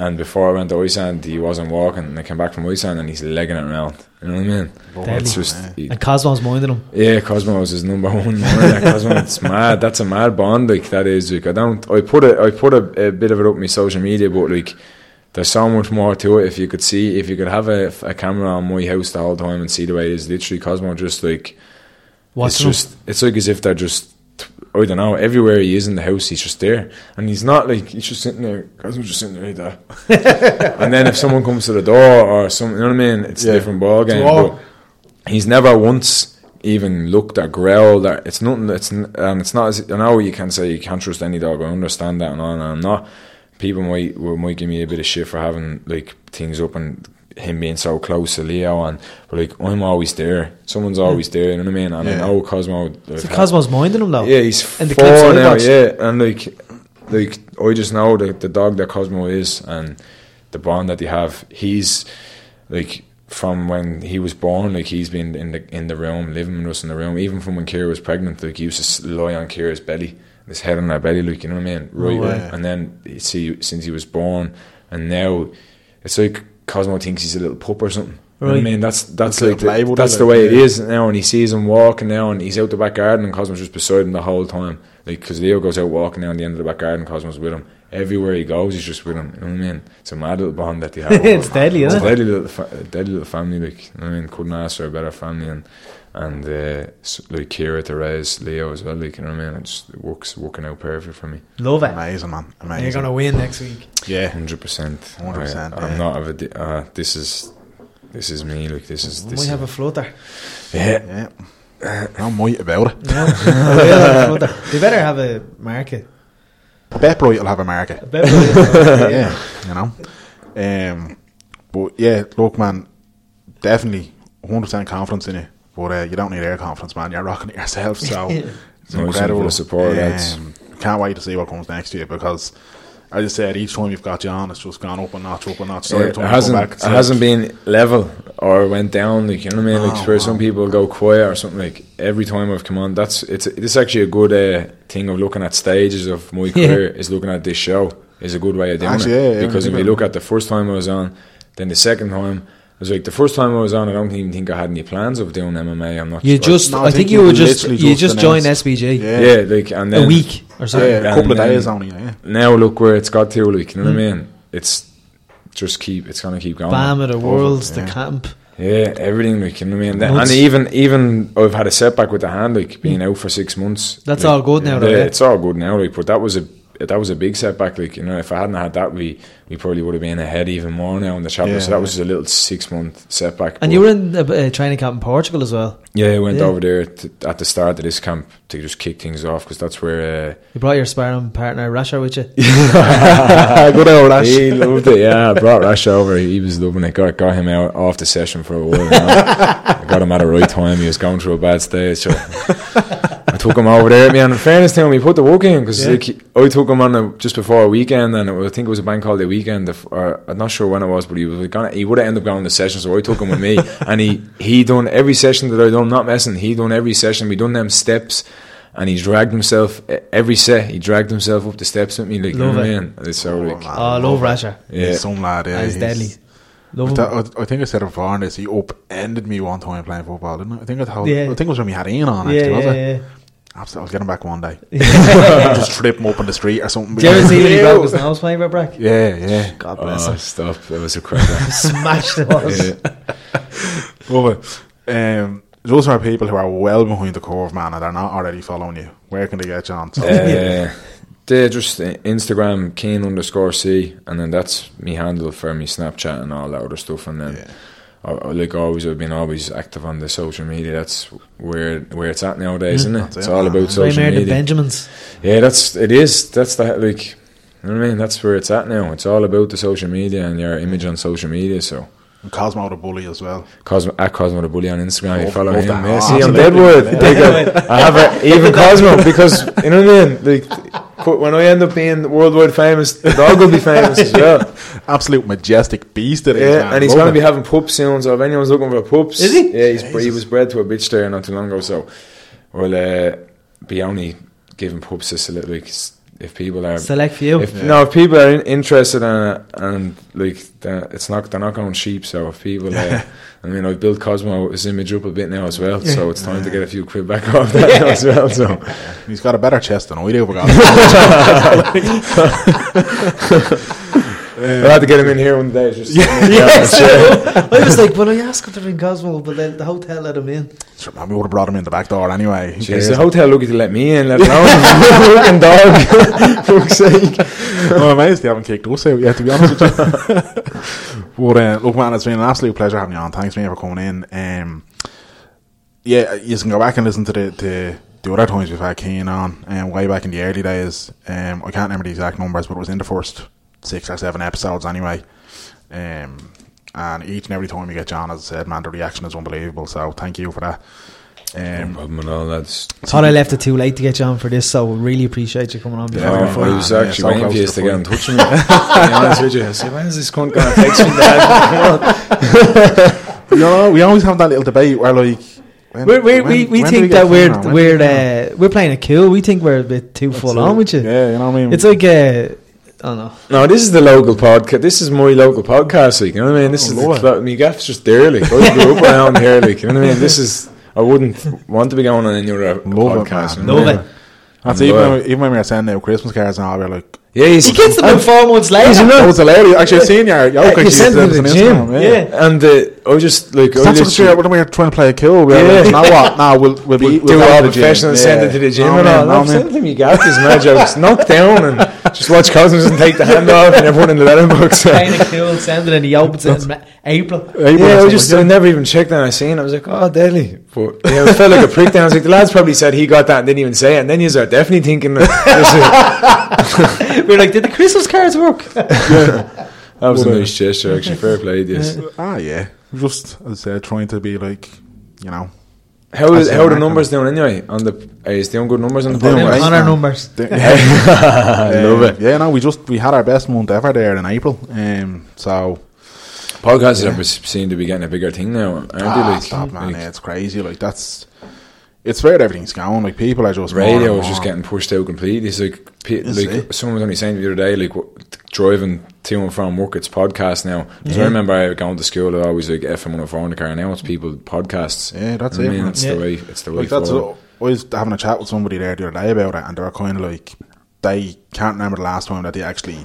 And before I went to Iceland, he wasn't walking, and I came back from Iceland, and he's legging it around. You know what I mean? Deadly. It's just he- And Cosmo's minding him. yeah, Cosmo was his number one. Man. Cosmo, it's mad. That's a mad bond. Like that is. Like I don't. I put it. I put a, a bit of it up my social media, but like there's so much more to it. If you could see, if you could have a, a camera on my house the whole time and see the way it is, literally Cosmo just like it's Watching him. just. It's like as if they're just. I don't know. Everywhere he is in the house, he's just there, and he's not like he's just sitting there. Cosmo's just sitting there like that. and then if someone comes to the door or something, you know what I mean? It's Yeah. a different ball game. all- but he's never once even looked or growled or it's nothing it's and it's not as I know you can say you can't trust any dog I understand that and all and I'm not people might will, might give me a bit of shit for having like things up and him being so close to Leo and but like I'm always there. Someone's always there you know what I mean? And I know Cosmo uh, So Cosmo's minding him though. yeah he's In the four clips I now watched. yeah. And like like I just know the, the dog that Cosmo is and the bond that they have. He's like from when he was born, like he's been in the in the room, living with us in the room. Even from when Kira was pregnant, like he used to s- lie on Kira's belly, his head on her belly, like you know what I mean, right? way. And then see since he was born, and now it's like Cosmo thinks he's a little pup or something. You know what I mean, that's that's That's like the, that's the way it yeah. is now. And he sees him walking now, and he's out the back garden, and Cosmo's just beside him the whole time. Like because Leo goes out walking down the end of the back garden, Cosmo's with him everywhere he goes. He's just with him. You know what I mean? It's a mad little bond that they have. it's deadly, isn't a it? deadly little, fa- deadly little family. Like I mean, couldn't ask for a better family, and and uh, s- like Kira to raise Leo as well. Like you know what I mean? It just it works working out perfect for me. Love it. Amazing, man. Amazing. You're gonna win next week. Yeah. Hundred percent. 100%, I'm not of a. Uh, this is this is me. Like this is We this. might is, have a floater. yeah. Yeah. I'm might about it. No, we will have a flutter. They better have a market. BetBright will have a market. A bit yeah, you know. Um, but yeah, look, man, definitely 100% confidence in you. But uh, you don't need air confidence, man. You're rocking it yourself. So it's Nice incredible. support. Um, can't wait to see what comes next year because, as I said, each time you've got you on, it's just gone up and notch, up and notch. So Yeah, it hasn't back, it like- hasn't been level or went down like you know what I mean like No, where some people go quiet or something like every time I've come on that's it's this actually a good uh, thing of looking at stages of my career is looking at this show is a good way of doing Actually, it yeah, yeah, because if you look at the first time I was on then the second time I was like the first time I was on I don't even think I had any plans of doing MMA I'm not You sure. just, No, I, I think, think you you were just, you just just joined announced- SBG Yeah. yeah like and then a week or something. Yeah, a couple of days only. Yeah. now look where it's got to like you know what I Mm. mean it's just keep it's gonna keep going Bam at the Worlds, yeah. the camp. Yeah, everything like you know what I mean. Nuts. And even even I've had a setback with the hand, like being out for six months. That's like, all good now, Yeah, though, yeah? it's all good now. Like, but that was a that was a big setback. Like you know, if I hadn't had that, we we probably would have been ahead even more now in the chapter. Yeah, so that yeah. was just a little six month setback. And you were in a uh, training camp in Portugal as well. yeah, I went Yeah. over there to, at the start of this camp to just kick things off because that's where. Uh, You brought your sparring partner Rasha with you. Good old Ash. He loved it, yeah. I brought Rash over. He was loving it. Got, got him out off the session for a while. You. I got him at the right time. He was going through a bad stage. So I took him over there. Man, in fairness to him, he put the work in because Yeah. like, I took him on a, just before a weekend, and it was, I think it was a bank holiday weekend. if- Or I'm not sure when it was, but he was gonna, he would have ended up going to the session. So I took him with me, and he he done every session that I done. Not messing. He done every session. We done them steps. And he dragged himself every set. He dragged himself up the steps with me, like you know Love what I it. mean. It's so oh, like, Oh, ah, I love Rasha. yeah, He's some lad. Yeah, He's he's deadly. Love. That- I, I think I said it before on this. He upended me one time playing football, didn't I? I think I told. Yeah. I think it was when we had Ian on. yeah, Actually, was yeah, it? yeah. Absolutely, I'll get him back one day. yeah. Just trip him up on the street or something. Did you ever see when he Ew. broke his nose playing for Brack? Yeah, yeah. God bless Oh, him. stop! That was a cracker. Smashed it was. yeah. Love it. Um, those are people who are well behind the curve, man, and they're not already following you. Where can they get you on? So, Uh, they just uh, Instagram kane underscore c, and then that's me handle for me Snapchat and all that other stuff. And then, Yeah. I, I- like always, I've been always active on the social media. That's where where it's at nowadays, mm. isn't it? It's it, all man. about social Nightmare media. Benjamins. Yeah, that's it is. That's the like. You know what I mean? That's where it's at now. It's all about the social media and your image on social media. So, and Cosmo the bully as well. Cosmo at Cosmo the Bully on Instagram. You follow love him. that. Yeah, Oh, see, ah, I'm. Deadwood. Yeah. I have a, even Cosmo because you know what I mean. Like qu- when I end up being worldwide famous, the dog will be famous as well. Absolute majestic beast it is, Yeah, man. and he's going to be having pups soon. So if anyone's looking for pups, Is he? Yeah, he's, he was bred to a bitch there not too long ago. So we'll uh, be only giving pups this a little like s- if people are Select few. if no, if people are in, interested in it and like they're- it's not they're not going cheap. So if people, uh, I mean, I've built Cosmo his image up a bit now as well. So it's time to get a few quid back off that now as well. So He's got a better chest than I do. For God's I had to get him in here one day. Just yeah I was like, well, I asked him to ring Cosmo, but then the hotel let him in. sake. Man, we would have brought him in the back door anyway. Who Jeez, the hotel lucky to let me in, let alone fucking dog. Fuck's sake. I'm amazed they haven't kicked us out yet, to be honest with you. but, uh, look, man, it's been an absolute pleasure having you on. Thanks, man, for coming in. Um, yeah, you can go back and listen to the, the, the other times we've had Kane on, um, way back in the early days. Um, I can't remember the exact numbers, but it was in the first six or seven episodes anyway. Um, and each and every time we get you on, as I said, man, the reaction is unbelievable. So thank you for that. No Um, problem at all, lads. Thought I left it too late to get you on for this, so we really appreciate you coming on before Yeah, the I fight. was Yeah, actually so waiting close for to to get in touch with me. to be honest with you, I said, when is this cunt going to text me, Dad? you know, we always have that little debate where, like, when, we we, when- we, we think get that we're Keen on? When do we're we get uh, we're playing it cool. We think we're a bit too full on with you. Yeah, you know what I mean? It's like uh, Oh, I don't know. No, this is the local podcast. This is my local podcast, like, you know what I mean? Oh, this Oh, is Lord. the cl- me gaff's just there, like, I grew up around here, like, you know what I mean? This is, I wouldn't want to be going on any other Love it, podcast. man. you know what I Love it. That's even when, even when we were sending out Christmas cards and all, we we're like, Yeah, he's, He gets them in four months later. that was hilarious. Actually, I've seen your Yeah, yoke. you sent me to the gym, Yeah. and uh, I was just, like, I That's what literally- we were, when we were trying to play a kill. We were Yeah. like, you know what? No, we'll, we'll, be, We'll we'll do go all the gym. professional and send it to the gym No, and man, all. no, No, man. send it to me, gaff. These mad jokes. Knock down and just watch Cousins and take the hand off and everyone in the letterbox. Kind of cool. Send it and he opens it in Ma- April. April Yeah, or I something, just I never even checked and I seen. I was like, oh, deadly. But yeah, I felt like a prick then. I was like, the lads probably said he got that and didn't even say it. And then you are definitely thinking that We're like, did the Christmas cards work? that was a nice gesture, actually. Fair play, yes. Ah, yeah. Just, as I said, trying to be like, you know. How, is, how are the numbers doing anyway? On the, are you doing good numbers on the Doing podcast? right. on our numbers. I love it. Yeah, no, we just, we had our best month ever there in April. Um, so, Podcasts are seem to be getting a bigger thing now, aren't they? ah, Like, stop, man. like, yeah, it's crazy. Like, that's, it's where everything's going. Like, people are just. more radio and is just getting pushed out completely. It's like, pe- Is like it? someone was only saying the other day, like what, driving to and from work, it's podcast now. So I remember I going to school, I always like FM 104 in the car. Now it's people podcasts. Yeah, that's I it, mean, man. that's Yeah. the way. It's the way. Like that's forward. I was having a chat with somebody there the other day about it, and they were kind of like they can't remember the last time that they actually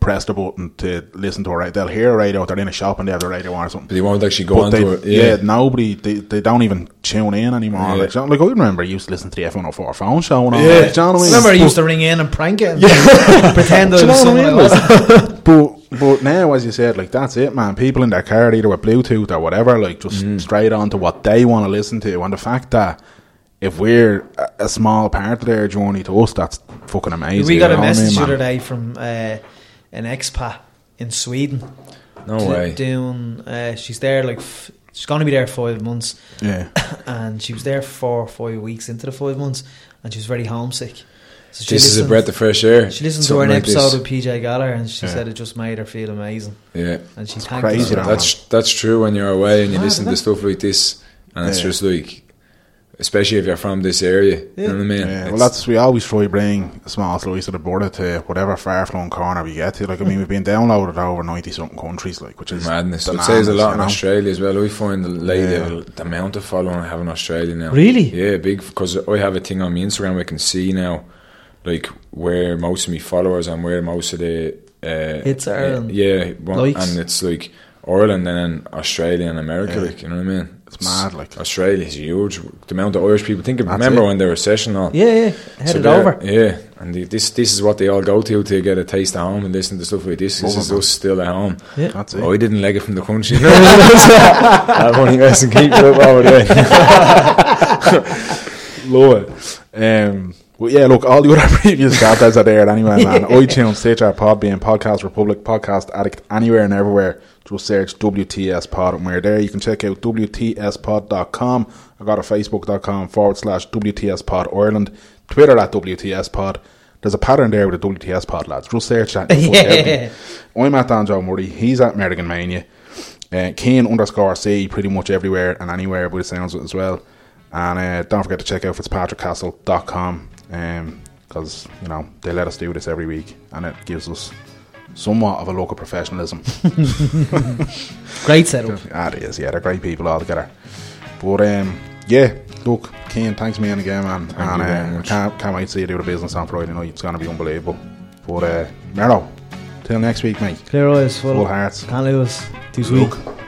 pressed the button to listen to a radio. They'll hear a radio, they're in a shop and they have the radio on or something. But they won't actually go But on they, to it. yeah. Yeah. nobody they, they don't even tune in anymore. Yeah. Like, like I remember I used to listen to the F104 phone show and all Yeah. that. Do you know what I mean? Remember, I used to ring in and prank it and pretend I Do you was know what I someone I mean? wasn't. but but now, as you said, like that's it, man. People in their car, either with Bluetooth or whatever, like just Mm. straight on to what they want to listen to. And the fact that if we're a, a small part of their journey to us, that's fucking amazing. We got you a know what message the other day from uh, an expat in Sweden. No to- way. Doing, uh, she's there like f- she's going to be there five months, Yeah, and she was there four five weeks into the five months, and she was very homesick. So she This is a breath of fresh air. She listened to Something an like episode this. with PJ Gallagher, and she Yeah. said it just made her feel amazing. Yeah. And she's crazy, us. That's that's true when you're away and you Mad, listen to stuff like this, and it's just like especially if you're from this area. You know what I mean? Yeah, well, that's we always try to bring a small slice of the border to whatever far flung corner we get to. Like, I mean, we've been downloaded over ninety something countries, like, which is madness. It says a lot in know? Australia as well. We find the lady Yeah. the amount of following I have in Australia now. Really? Yeah, big because I have a thing on my Instagram. I can see now, like where most of my followers and where most of the uh, Hits are uh, yeah, one- and it's like Ireland and then Australia and America. Yeah. Like you know what I mean? It's mad, like. Australia is huge. The amount of Irish people. Think of remember it. when the recession all. Yeah, yeah. Headed they're- over. Yeah, and the, this this is what they all go to to get a taste of home and listen to stuff like this. This is Love it, us still at home. Yeah. That's it. Oh, I didn't leg it from the country. I'm only messing keep it up over there. Love it. Um, well, yeah, look, all the other previous chapters are there anyway, man. iTunes, Stitcher, Podbean, Podcast Republic, Podcast Addict, anywhere and everywhere. Just search WTS Pod and we're there. You can check out WTSPod.com. I got a Facebook.com forward slash WTS Pod Ireland, Twitter at WTS Pod. There's a pattern there with the WTS Pod, lads. Just search that. Yeah. I'm at Dan Joe Murray. He's at Merrigan Mania. Uh, Kane underscore C pretty much everywhere and anywhere by the sounds as well. And uh, don't forget to check out fitzpatrickcastle.com because, you know, they let us do this every week and it gives us somewhat of a look of professionalism. Great setup. Ah, it is, yeah, they're great people all together. But um, yeah, look, Kane, thanks man again, man. Thank and uh, can't, can't wait to see you do the business on Friday night. It's going to be unbelievable. But uh, Mero, till next week, mate. Clear eyes, full, Full hearts. Can't lose. Too sweet. Look.